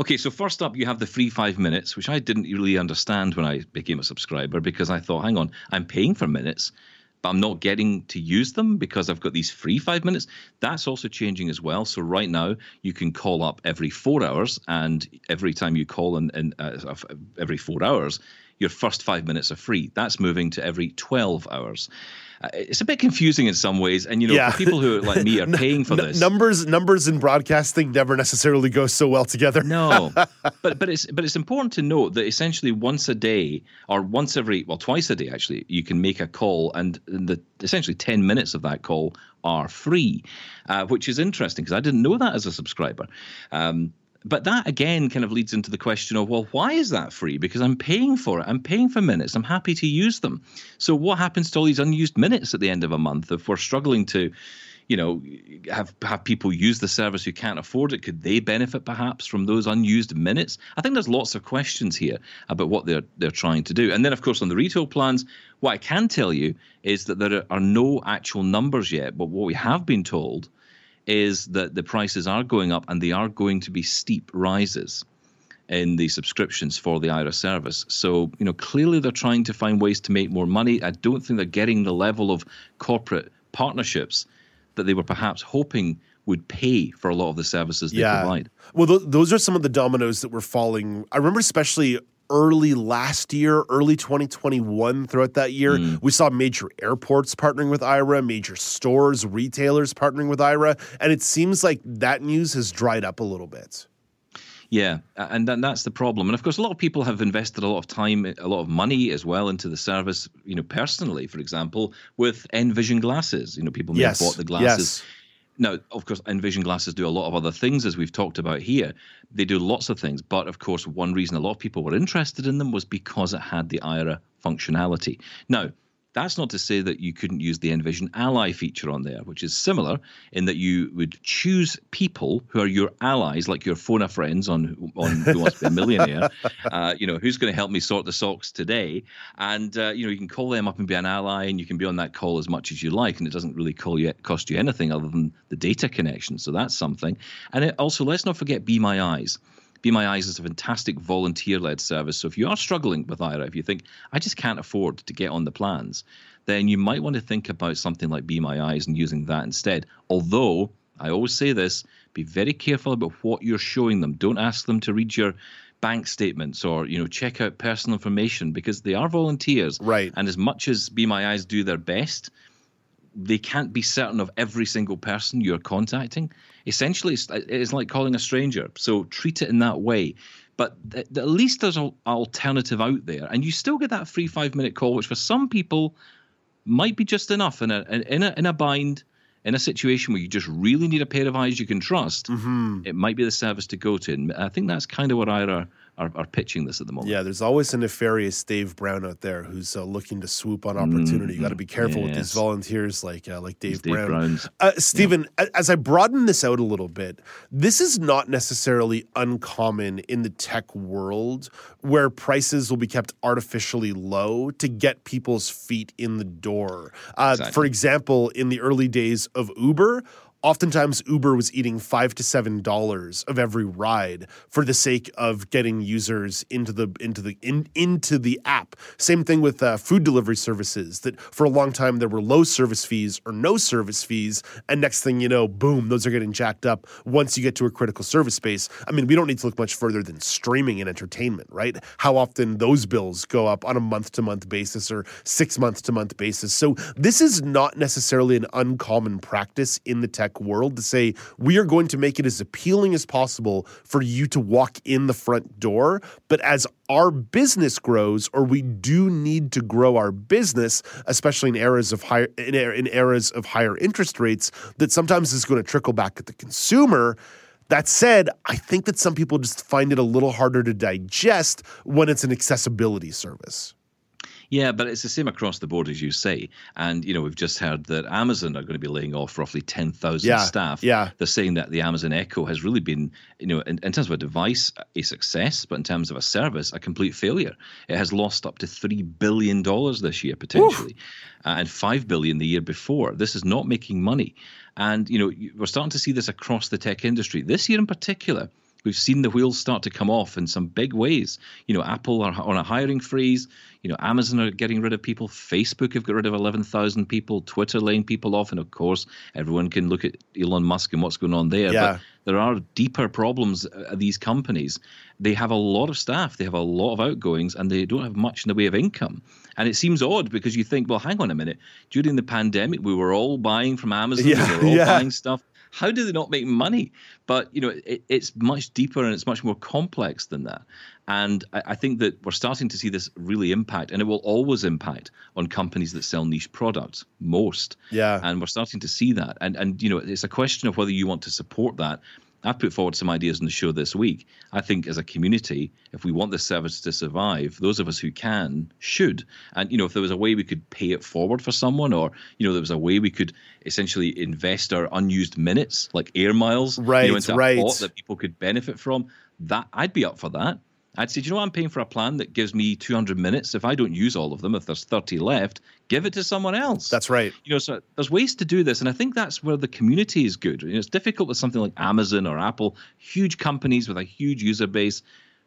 Okay, so first up, you have the free five minutes, which I didn't really understand when I became a subscriber because I thought, hang on, I'm paying for minutes but I'm not getting to use them because I've got these free five minutes. That's also changing as well. So right now you can call up every four hours, and every time you call in, uh, every four hours, your first five minutes are free. That's moving to every 12 hours. Uh, it's a bit confusing in some ways, and you know, yeah. for people who like me are paying for this, numbers numbers in broadcasting never necessarily go so well together. no, but but it's but it's important to note that essentially once a day or once every well twice a day actually you can make a call, and the essentially ten minutes of that call are free, uh, which is interesting because I didn't know that as a subscriber. Um, but that again kind of leads into the question of well why is that free? Because i'm paying for it. I'm paying for minutes. I'm happy to use them. So what happens to all these unused minutes at the end of a month? If we're struggling to you know have have people use the service who can't afford it could they benefit perhaps from those unused minutes? I think there's lots of questions here about what they're they're trying to do. And then of course on the retail plans what i can tell you is that there are no actual numbers yet but what we have been told is that the prices are going up and they are going to be steep rises in the subscriptions for the Aira service. So, you know, clearly they're trying to find ways to make more money. I don't think they're getting the level of corporate partnerships that they were perhaps hoping would pay for a lot of the services they yeah. provide. Well, th- those are some of the dominoes that were falling. I remember especially early last year, early 2021, throughout that year, mm. we saw major airports partnering with Aira, major stores, retailers partnering with Aira. and it seems like that news has dried up a little bit. Yeah, and that's the problem. And of course, a lot of people have invested a lot of time, a lot of money as well into the service. You know, personally, for example, with Envision glasses. You know, people may yes. have bought the glasses. Yes now, of course, Envision glasses do a lot of other things, as we've talked about here. They do lots of things, but of course, one reason a lot of people were interested in them was because it had the Aira functionality. Now, That's not to say that you couldn't use the Envision Ally feature on there, which is similar in that you would choose people who are your allies, like your phone a friends on on Who Wants to Be a Millionaire. uh, you know, who's going to help me sort the socks today? And uh, you know, you can call them up and be an ally, and you can be on that call as much as you like, and it doesn't really call you cost you anything other than the data connection. So that's something. And it, also, let's not forget Be My Eyes. Be My Eyes is a fantastic volunteer led service. So if you are struggling with Aira, if you think, I just can't afford to get on the plans, then you might want to think about something like Be My Eyes and using that instead. Although, I always say this be very careful about what you're showing them. Don't ask them to read your bank statements or you know check out personal information because they are volunteers right and as much as be my eyes do their best they can't be certain of every single person you're contacting. Essentially, it's, it's like calling a stranger. So treat it in that way. But th- at least there's an alternative out there, and you still get that free five minute call, which for some people might be just enough in a in a in a bind in a situation where you just really need a pair of eyes you can trust, mm-hmm. it might be the service to go to. And I think that's kind of what Aira are, are pitching this at the moment. Yeah, there's always a nefarious Dave Brown out there who's uh, looking to swoop on opportunity. Mm-hmm. You got to be careful yes. with these volunteers like uh, like Dave, Dave Brown. Uh, Stephen, yeah. as I broaden this out a little bit, this is not necessarily uncommon in the tech world where prices will be kept artificially low to get people's feet in the door. Uh, exactly. For example, in the early days of Uber, oftentimes Uber was eating five to seven dollars of every ride for the sake of getting users into the into the in, into the app. Same thing with uh, food delivery services. That for a long time there were low service fees or no service fees, and next thing you know, boom, those are getting jacked up once you get to a critical service space. I mean, we don't need to look much further than streaming and entertainment, right? How often those bills go up on a month to month basis or six month to month basis. So this is not necessarily an uncommon practice in the tech tech world to say we are going to make it as appealing as possible for you to walk in the front door. But as our business grows, or we do need to grow our business, especially in eras of higher in, in eras of higher interest rates, that sometimes is going to trickle back at the consumer. That said, I think that some people just find it a little harder to digest when it's an accessibility service. Yeah, but it's the same across the board as you say. And you know, we've just heard that Amazon are going to be laying off roughly ten thousand yeah, staff. Yeah, they're saying that the Amazon Echo has really been, you know, in, in terms of a device, a success, but in terms of a service, a complete failure. It has lost up to three billion dollars this year potentially, uh, and five billion the year before. This is not making money, and you know, we're starting to see this across the tech industry this year in particular we've seen the wheels start to come off in some big ways. You know, Apple are on a hiring freeze. You know, Amazon are getting rid of people. Facebook have got rid of 11,000 people. Twitter laying people off. And of course, everyone can look at Elon Musk and what's going on there. Yeah. But there are deeper problems uh, at these companies. They have a lot of staff, they have a lot of outgoings, and they don't have much in the way of income. And it seems odd because you think, well, hang on a minute. During the pandemic, we were all buying from Amazon. Yeah, we were all yeah. buying stuff how do they not make money? But you know, it, it's much deeper and it's much more complex than that. And I, I, think that we're starting to see this really impact, and it will always impact on companies that sell niche products most. Yeah. And we're starting to see that. And and you know, it's a question of whether you want to support that I've put forward some ideas on the show this week. I think as a community, if we want this service to survive, those of us who can should. And you know, if there was a way we could pay it forward for someone, or you know, there was a way we could essentially invest our unused minutes, like air miles, right, you know, into right. a pot that people could benefit from, that I'd be up for that. I'd say, do you know what? I'm paying for a plan that gives me 200 minutes. If I don't use all of them, if there's 30 left, give it to someone else. That's right. You know, so there's ways to do this, and I think that's where the community is good. You know, it's difficult with something like Amazon or Apple, huge companies with a huge user base,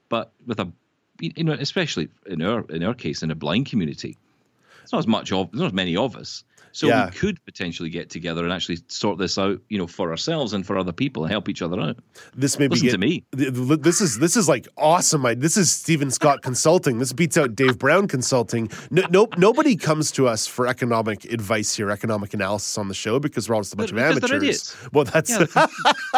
but with a, you know, especially in our in our case, in a blind community, it's not as much of, there's not as many of us. So Yeah. we could potentially get together and actually sort this out, you know, for ourselves and for other people and help each other out. This may be Listen get- to me. th- th- This is this is like awesome. I, this is Stephen Scott Consulting. This beats out Dave Brown Consulting. No, nope, nobody comes to us for economic advice here, economic analysis on the show because we're all just a bunch But- of amateurs. Well, that's.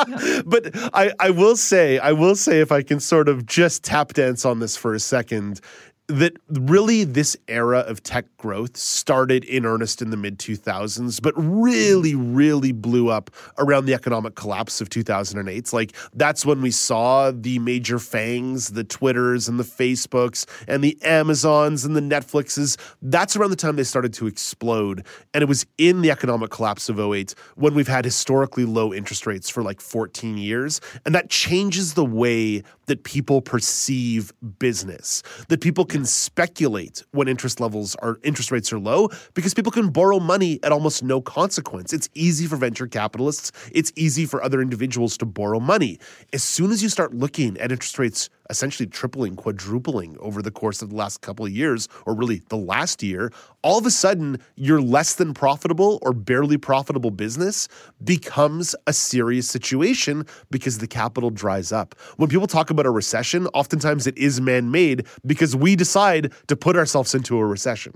Yeah, but I, I will say, I will say, if I can sort of just tap dance on this for a second, that really this era of tech growth started in earnest in the mid 2000s, but really, really blew up around the economic collapse of 2008. Like that's when we saw the major fangs, the Twitters and the Facebooks and the Amazons and the Netflixes. That's around the time they started to explode. And it was in the economic collapse of 08 when we've had historically low interest rates for like 14 years. And that changes the way that people perceive business, that people can speculate when interest levels are interest rates are low because people can borrow money at almost no consequence. It's easy for venture capitalists, it's easy for other individuals to borrow money. As soon as you start looking at interest rates essentially tripling, quadrupling over the course of the last couple of years, or really the last year, all of a sudden your less than profitable or barely profitable business becomes a serious situation because the capital dries up. When people talk about a recession, oftentimes it is man made because we decide to put ourselves into a recession.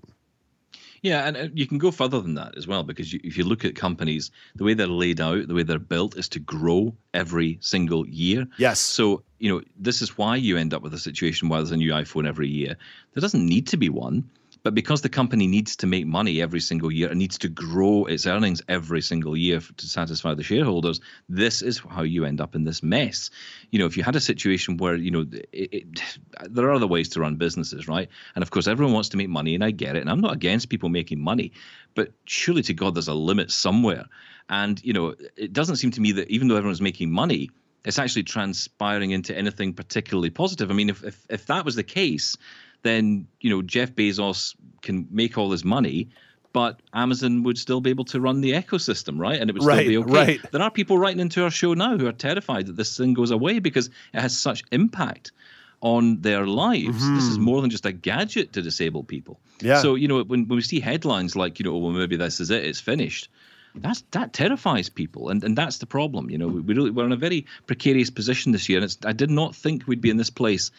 Yeah, and you can go further than that as well because you, if you look at companies, the way they're laid out, the way they're built is to grow every single year. Yes. So, you know, this is why you end up with a situation where there's a new iPhone every year. There doesn't need to be one. But because the company needs to make money every single year and needs to grow its earnings every single year to satisfy the shareholders, this is how you end up in this mess. You know, if you had a situation where, you know, it, it, there are other ways to run businesses, right? And of course, everyone wants to make money, and I get it. And I'm not against people making money, but surely to God, there's a limit somewhere. And, you know, it doesn't seem to me that even though everyone's making money, it's actually transpiring into anything particularly positive. I mean, if, if, if that was the case, then you know Jeff Bezos can make all his money, but Amazon would still be able to run the ecosystem, right? And it would still Right, be okay. right. There are people writing into our show now who are terrified that this thing goes away because it has such impact on their lives. This is Mhm. more than just a gadget to disabled people. Yeah. So you know when, when we see headlines like you know well maybe this is it, it's finished. That's that terrifies people, and, and that's the problem. You know, we really we're in a very precarious position this year, and it's, I did not think we'd be in this place.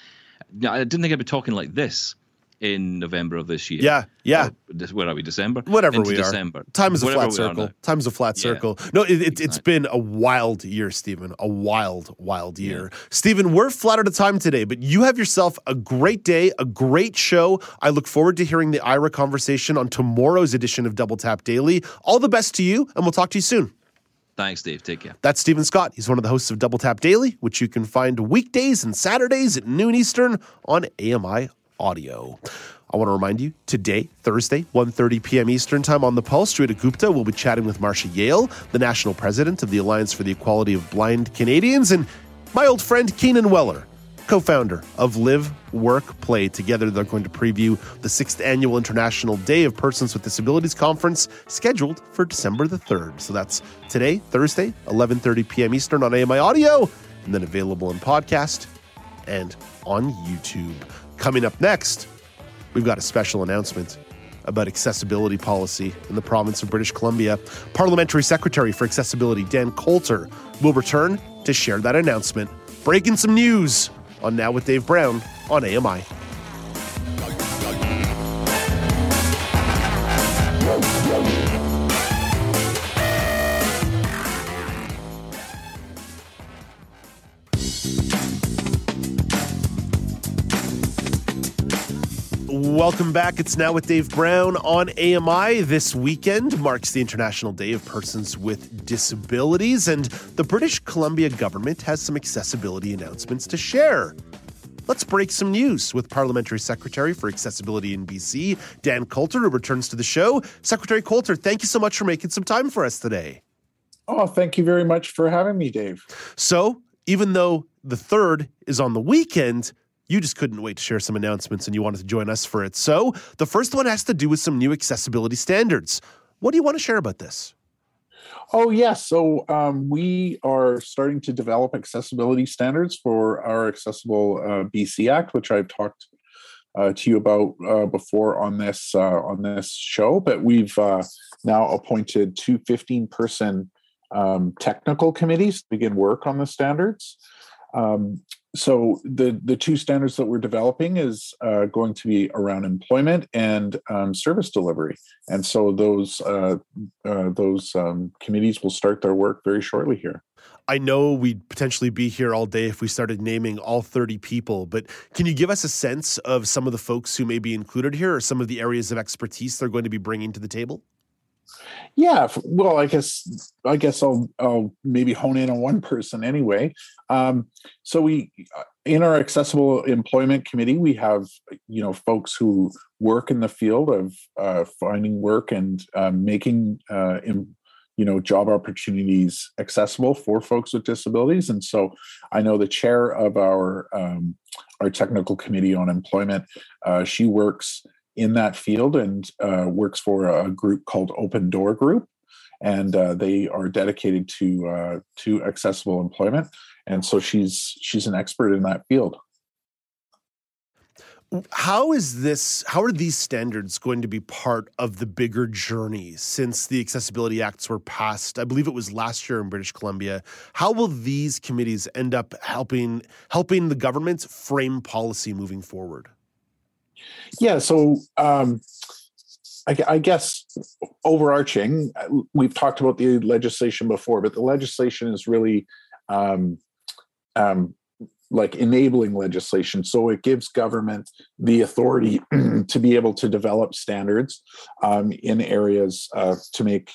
I didn't think I'd be talking like this in November of this year. Yeah, yeah. Or where are we? December. Whatever Into we December. are. Time is a Wherever flat circle. Time is a flat Yeah, circle. No, it, it, it's been a wild year, Stephen. A wild, wild year. Stephen, we're flat out of time today, but you have yourself a great day, a great show. I look forward to hearing the Aira conversation on tomorrow's edition of Double Tap Daily. All the best to you, and we'll talk to you soon. Thanks, Dave. Take care. That's Stephen Scott. He's one of the hosts of Double Tap Daily, which you can find weekdays and Saturdays at noon Eastern on AMI Audio. I want to remind you today, Thursday, 1:30 p.m. Eastern Time on the Pulse, Judah Gupta will be chatting with Marcia Yale, the national president of the Alliance for the Equality of Blind Canadians, and my old friend Keenan Wellar, co-founder of Live, Work, Play. Together, they're going to preview the sixth annual International Day of Persons with Disabilities Conference, scheduled for December the 3rd. So that's today, Thursday, 11:30 p.m. Eastern on AMI Audio, and then available in podcast and on YouTube. Coming up next, we've got a special announcement about accessibility policy in the province of British Columbia. Parliamentary Secretary for Accessibility Dan Coulter will return to share that announcement. Breaking some news on Now with Dave Brown on AMI. Welcome back. It's now with Dave Brown on AMI. This weekend marks the International Day of Persons with Disabilities, and the British Columbia government has some accessibility announcements to share. Let's break some news with Parliamentary Secretary for Accessibility in BC, Dan Coulter, who returns to the show. Secretary Coulter, thank you so much for making some time for us today. Oh, thank you very much for having me, Dave. So, even though the third is on the weekend, you just couldn't wait to share some announcements and you wanted to join us for it. So, the first one has to do with some new accessibility standards. What do you want to share about this? Oh, yes. So um, we are starting to develop accessibility standards for our Accessible uh, BC Act, which I've talked uh, to you about uh, before on this uh, on this show. But we've uh, now appointed two 15 person um, technical committees to begin work on the standards. Um, so the the two standards that we're developing is uh, going to be around employment and um, service delivery, and so those uh, uh, those um, committees will start their work very shortly here. I know we'd potentially be here all day if we started naming all 30 people, but can you give us a sense of some of the folks who may be included here or some of the areas of expertise they're going to be bringing to the table? Yeah, well, I guess I guess I'll I'll maybe hone in on one person anyway. Um, so we uh, in our accessible employment committee, we have you know folks who work in the field of uh, finding work and uh, making uh, in, you know job opportunities accessible for folks with disabilities. And so I know the chair of our um, our technical committee on employment. Uh, she works in that field and uh, works for a group called Open Door Group, and uh, they are dedicated to uh, to accessible employment. And so she's she's an expert in that field. How is this? How are these standards going to be part of the bigger journey since the Accessibility Acts were passed? I believe it was last year in British Columbia. How will these committees end up helping helping the government frame policy moving forward? Yeah, so um, I, I, guess overarching, we've talked about the legislation before, but the legislation is really um, um, like enabling legislation. So it gives government the authority to be able to develop standards um, in areas uh, to make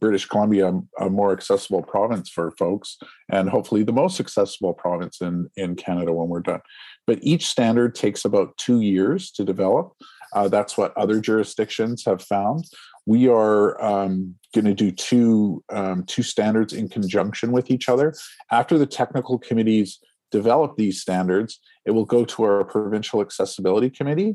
British Columbia a more accessible province for folks, and hopefully the most accessible province in in Canada when we're done. But each standard takes about two years to develop. Uh, that's what other jurisdictions have found. We are um, going to do two um, two standards in conjunction with each other. After the technical committees develop these standards, it will go to our provincial accessibility committee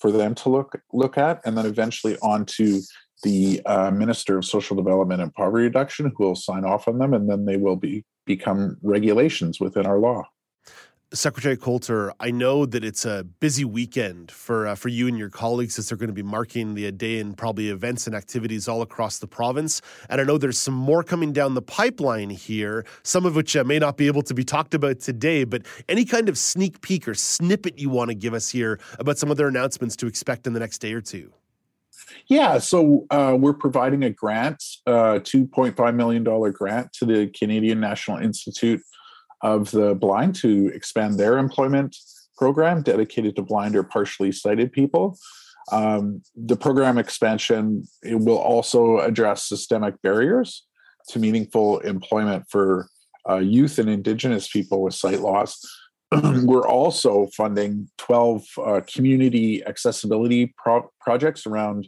for them to look look at, and then eventually on to the uh, Minister of Social Development and Poverty Reduction, who will sign off on them, and then they will be become regulations within our law. Secretary Coulter, I know that it's a busy weekend for uh, for you and your colleagues as they're going to be marking the day and probably events and activities all across the province. And I know there's some more coming down the pipeline here, some of which uh, may not be able to be talked about today. But any kind of sneak peek or snippet you want to give us here about some other announcements to expect in the next day or two? Yeah, so uh, we're providing a grant, uh, $2.5 million grant to the Canadian National Institute of the Blind to expand their employment program dedicated to blind or partially sighted people. Um, the program expansion it will also address systemic barriers to meaningful employment for uh, youth and Indigenous people with sight loss. We're also funding 12 uh, community accessibility pro- projects around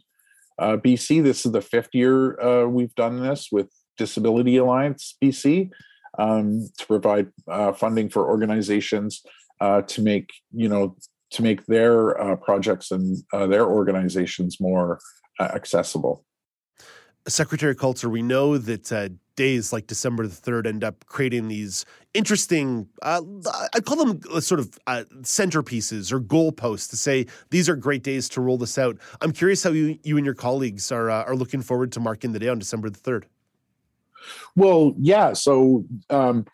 uh, BC. This is the fifth year uh, we've done this with Disability Alliance BC um, to provide uh, funding for organizations uh, to make you know to make their uh, projects and uh, their organizations more uh, accessible. Secretary Coulter, we know that uh, days like December the 3rd end up creating these interesting, uh, I call them sort of uh, centerpieces or goalposts to say these are great days to roll this out. I'm curious how you, you and your colleagues are, uh, are looking forward to marking the day on December the 3rd. Well, yeah. So um,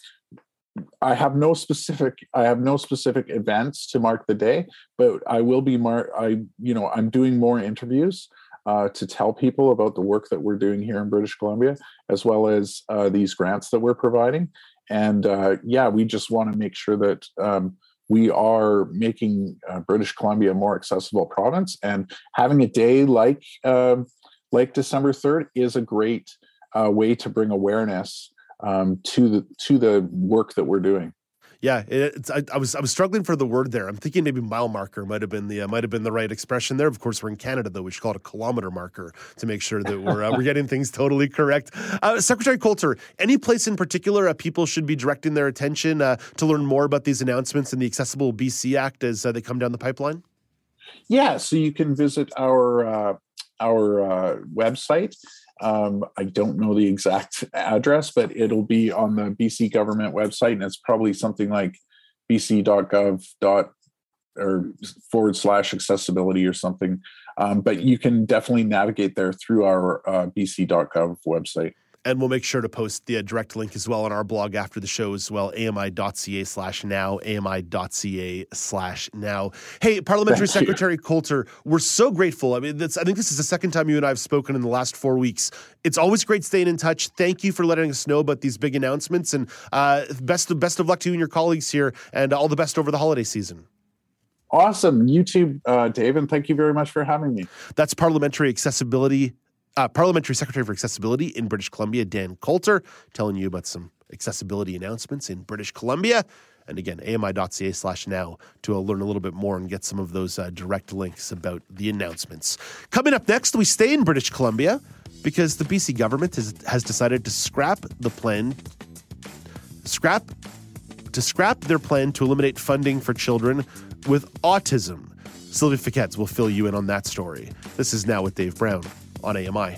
I have no specific I have no specific events to mark the day, but I will be mar I you know I'm doing more interviews uh, to tell people about the work that we're doing here in British Columbia, as well as uh, these grants that we're providing. And uh, yeah, we just want to make sure that um, we are making uh, British Columbia a more accessible province, and having a day like um, like December third is a great uh, way to bring awareness um, to the to the work that we're doing. Yeah, it, I, I, was I was struggling for the word there. I'm thinking maybe mile marker might have been the uh, might have been the right expression there. Of course, we're in Canada though. We should call it a kilometer marker to make sure that we're uh, we're getting things totally correct. Uh, Secretary Coulter, any place in particular uh, people should be directing their attention uh, to learn more about these announcements and the Accessible BC Act as uh, they come down the pipeline? Yeah, so you can visit our our website um, I don't know the exact address, but it'll be on the BC government website, and it's probably something like bc.gov or forward slash accessibility or something. Um, but you can definitely navigate there through our uh, bc.gov website. And we'll make sure to post the uh, direct link as well on our blog after the show as well, ami.ca slash now, ami.ca slash now. Hey, Parliamentary Thank you. Secretary Coulter, we're so grateful. I mean, that's, I think this is the second time you and I have spoken in the last four weeks. It's always great staying in touch. Thank you for letting us know about these big announcements, and uh, best of best of luck to you and your colleagues here, and all the best over the holiday season. Awesome. YouTube, uh, Dave, and thank you very much for having me. That's Parliamentary Accessibility, uh, Parliamentary Secretary for Accessibility in British Columbia, Dan Coulter, telling you about some accessibility announcements in British Columbia. And again, ami.ca slash now to learn a little bit more and get some of those uh, direct links about the announcements. Coming up next, we stay in British Columbia because the BC government has, has decided to scrap the plan, scrap to scrap their plan to eliminate funding for children with autism. Sylvia Paquette will fill you in on that story. This is Now with Dave Brown on AMI.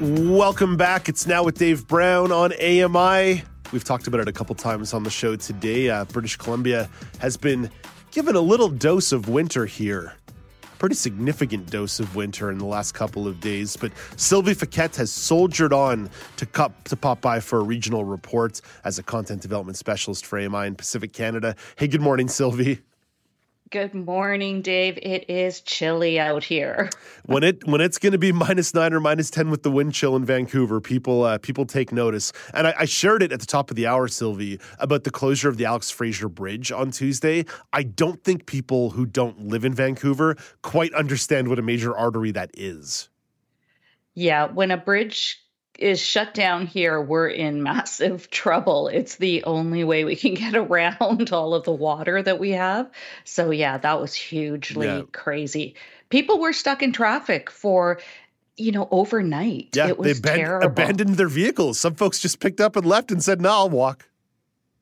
Welcome back. It's Now with Dave Brown on AMI. We've talked about it a couple times on the show today. Uh, British Columbia has been given a little dose of winter here. Pretty significant dose of winter in the last couple of days. But Sylvie Paquette has soldiered on to, cup, to pop by for a regional report as a content development specialist for AMI in Pacific Canada. Hey, good morning, Sylvie. Good morning, Dave. It is chilly out here. when it when it's going to be minus nine or minus ten with the wind chill in Vancouver, people uh, people take notice. And I, I shared it at the top of the hour, Sylvie, about the closure of the Alex Fraser Bridge on Tuesday. I don't think people who don't live in Vancouver quite understand what a major artery that is. Yeah, when a bridge is shut down here, we're in massive trouble. It's the only way we can get around all of the water that we have. So, yeah, that was hugely Yeah. crazy. People were stuck in traffic for, you know, overnight. Yeah, it they aban- terrible. abandoned their vehicles. Some folks just picked up and left and said, "No, I'll walk."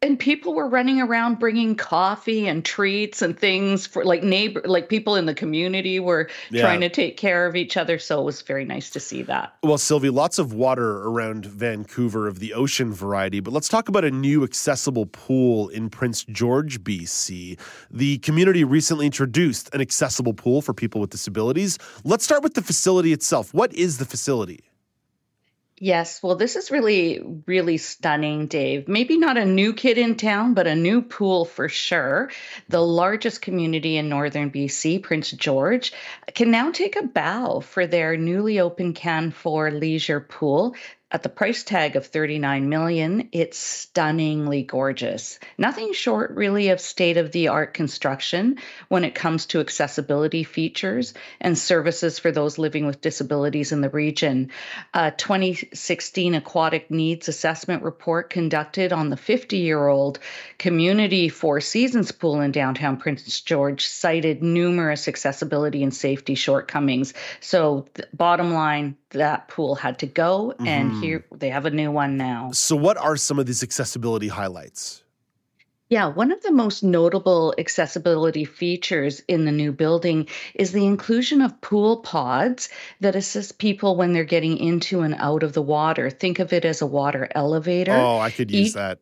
And people were running around bringing coffee and treats and things for like neighbor like people in the community were Yeah. trying to take care of each other so it was very nice to see that Well, Sylvie, lots of water around Vancouver of the ocean variety, but let's talk about a new accessible pool in Prince George, BC. The community recently introduced an accessible pool for people with disabilities. Let's start with the facility itself. What is the facility? Yes, well, this is really, really stunning, Dave. Maybe not a new kid in town, but a new pool for sure. The largest community in northern BC, Prince George, can now take a bow for their newly opened Canfor Leisure pool. At the price tag of 39 million, it's stunningly gorgeous. Nothing short really of state-of-the-art construction when it comes to accessibility features and services for those living with disabilities in the region. A 2016 Aquatic Needs Assessment report conducted on the 50-year-old community Four Seasons pool in downtown Prince George cited numerous accessibility and safety shortcomings. So, bottom line, that pool had to go, and Mhm. here they have a new one now. So, what are some of these accessibility highlights? Yeah, one of the most notable accessibility features in the new building is the inclusion of pool pods that assist people when they're getting into and out of the water. Think of it as a water elevator. Oh, I could use Each- that.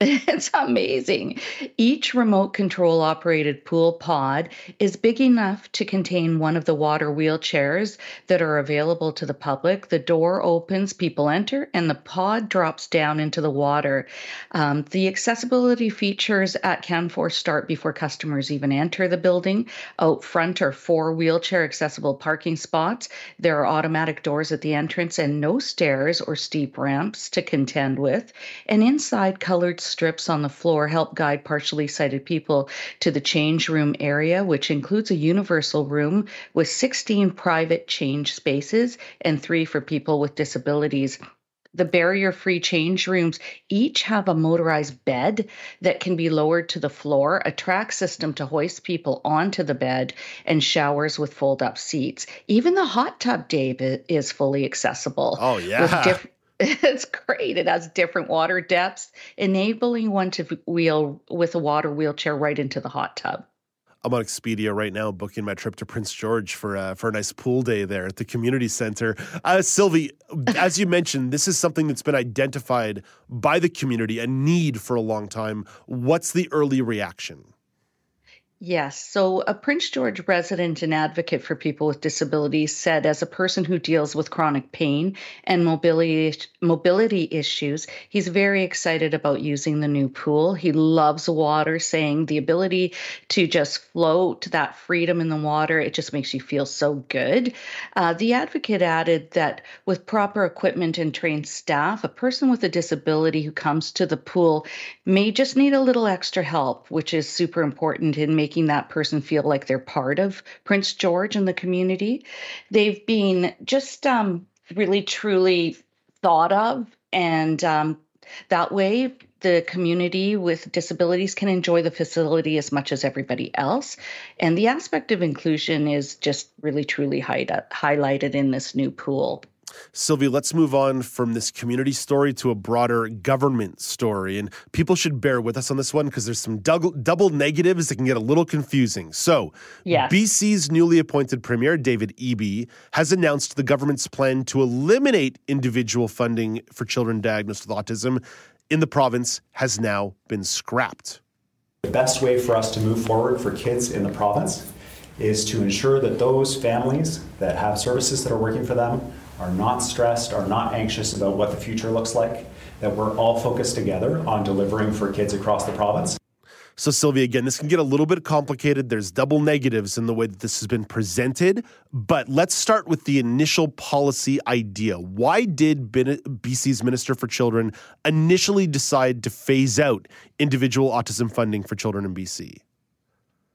It's amazing. Each remote control operated pool pod is big enough to contain one of the water wheelchairs that are available to the public. The door opens, people enter, and the pod drops down into the water. Um, the accessibility features at Canfor start before customers even enter the building. Out front are four wheelchair accessible parking spots. There are automatic doors at the entrance and no stairs or steep ramps to contend with. And inside, colored strips on the floor help guide partially sighted people to the change room area, which includes a universal room with 16 private change spaces and three for people with disabilities. The barrier free change rooms each have a motorized bed that can be lowered to the floor, a track system to hoist people onto the bed, and showers with fold up seats. Even the hot tub, Dave, is fully accessible. Oh, with yeah. diff- it's great. It has different water depths, enabling one to wheel with a water wheelchair right into the hot tub. I'm on Expedia right now, booking my trip to Prince George for uh, for a nice pool day there at the community center. Uh, Sylvie, as you mentioned, this is something that's been identified by the community, a need for a long time. What's the early reaction? Yes. So, a Prince George resident and advocate for people with disabilities said, as a person who deals with chronic pain and mobility mobility issues, he's very excited about using the new pool. He loves water, saying the ability to just float, that freedom in the water, it just makes you feel so good. Uh, the advocate added that with proper equipment and trained staff, a person with a disability who comes to the pool may just need a little extra help, which is super important in making making that person feel like they're part of Prince George and the community. They've been just um, really, truly thought of, and um, that way the community with disabilities can enjoy the facility as much as everybody else. And the aspect of inclusion is just really, truly highlighted in this new pool. Sylvie, let's move on from this community story to a broader government story. And people should bear with us on this one because there's some double, double negatives that can get a little confusing. So, yes. BC's newly appointed Premier, David Eby, has announced the government's plan to eliminate individual funding for children diagnosed with autism in the province has now been scrapped. The best way for us to move forward for kids in the province is to ensure that those families that have services that are working for them are not stressed, are not anxious about what the future looks like, that we're all focused together on delivering for kids across the province. So, Sylvia, again, this can get a little bit complicated. There's double negatives in the way that this has been presented. But let's start with the initial policy idea. Why did BC's Minister for Children initially decide to phase out individual autism funding for children in BC?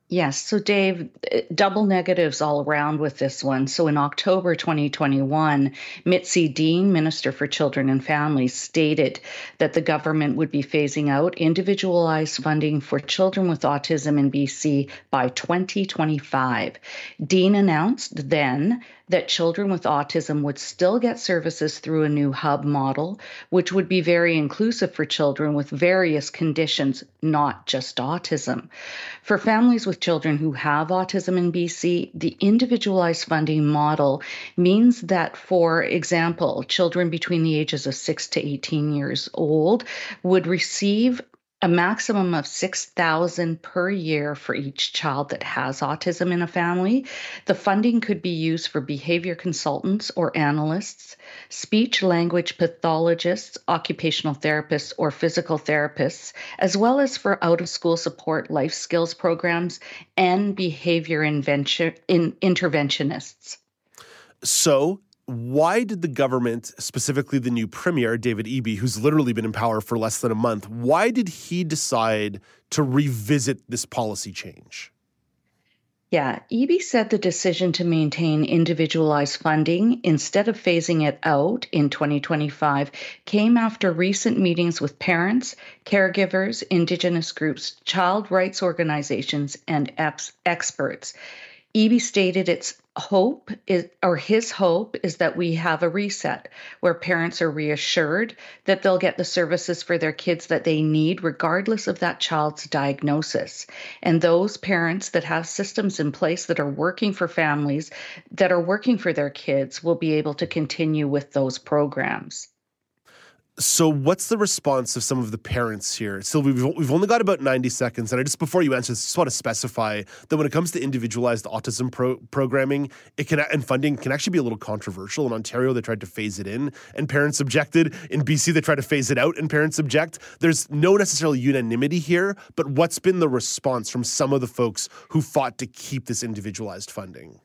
Yes. So, Dave, eh, double negatives all around with this one. So, in October 2021, Mitzi Dean, Minister for Children and Families, stated that the government would be phasing out individualized funding for children with autism in BC by 2025. Dean announced then that children with autism would still get services through a new hub model, which would be very inclusive for children with various conditions, not just autism. For families with children who have autism in BC, the individualized funding model means that, for example, children between the ages of 6 to 18 years old would receive a maximum of 6000 per year for each child that has autism in a family. The funding could be used for behavior consultants or analysts, speech language pathologists, occupational therapists, or physical therapists, as well as for out of school support, life skills programs, and behavior interventionists. So, why did the government, specifically the new premier, David Eby, who's literally been in power for less than a month, why did he decide to revisit this policy change? Yeah, Eby said the decision to maintain individualized funding instead of phasing it out in 2025 came after recent meetings with parents, caregivers, Indigenous groups, child rights organizations, and experts. Eby stated its hope is or his hope is that we have a reset where parents are reassured that they'll get the services for their kids that they need regardless of that child's diagnosis. And those parents that have systems in place that are working for families that are working for their kids will be able to continue with those programs so, what's the response of some of the parents here? Sylvie, we've, we've only got about 90 seconds. And I just, before you answer this, just want to specify that when it comes to individualized autism pro- programming it can and funding can actually be a little controversial. In Ontario, they tried to phase it in and parents objected. In BC, they tried to phase it out and parents object. There's no necessarily unanimity here, but what's been the response from some of the folks who fought to keep this individualized funding?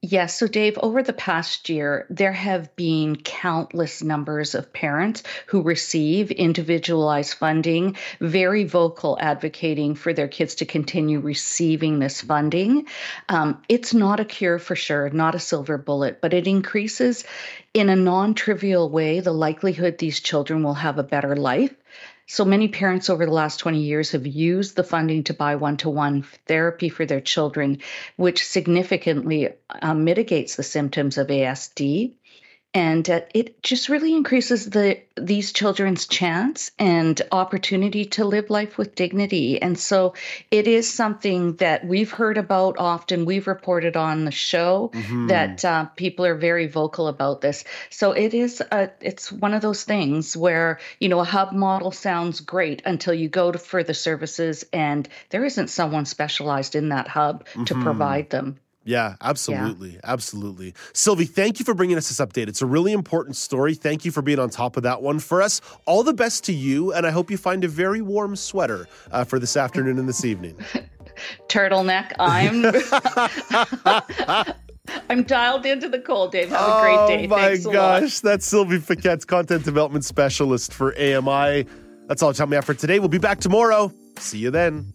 Yes. So, Dave, over the past year, there have been countless numbers of parents who receive individualized funding, very vocal advocating for their kids to continue receiving this funding. Um, it's not a cure for sure, not a silver bullet, but it increases in a non trivial way the likelihood these children will have a better life. So many parents over the last 20 years have used the funding to buy one to one therapy for their children, which significantly uh, mitigates the symptoms of ASD. And uh, it just really increases the these children's chance and opportunity to live life with dignity. And so it is something that we've heard about often. We've reported on the show Mhm. that uh, people are very vocal about this. So it is a, it's one of those things where you know a hub model sounds great until you go to for the services and there isn't someone specialized in that hub to Mhm. provide them. Yeah, absolutely. Absolutely. Sylvie, thank you for bringing us this update. It's a really important story. Thank you for being on top of that one for us. All the best to you, and I hope you find a very warm sweater uh, for this afternoon and this evening. Turtleneck. I'm I'm dialed into the cold, Dave. Have a great day. Oh my Thanks a lot. gosh, that's Sylvie Paquette's content development specialist for AMI. That's all time we have for today. We'll be back tomorrow. See you then.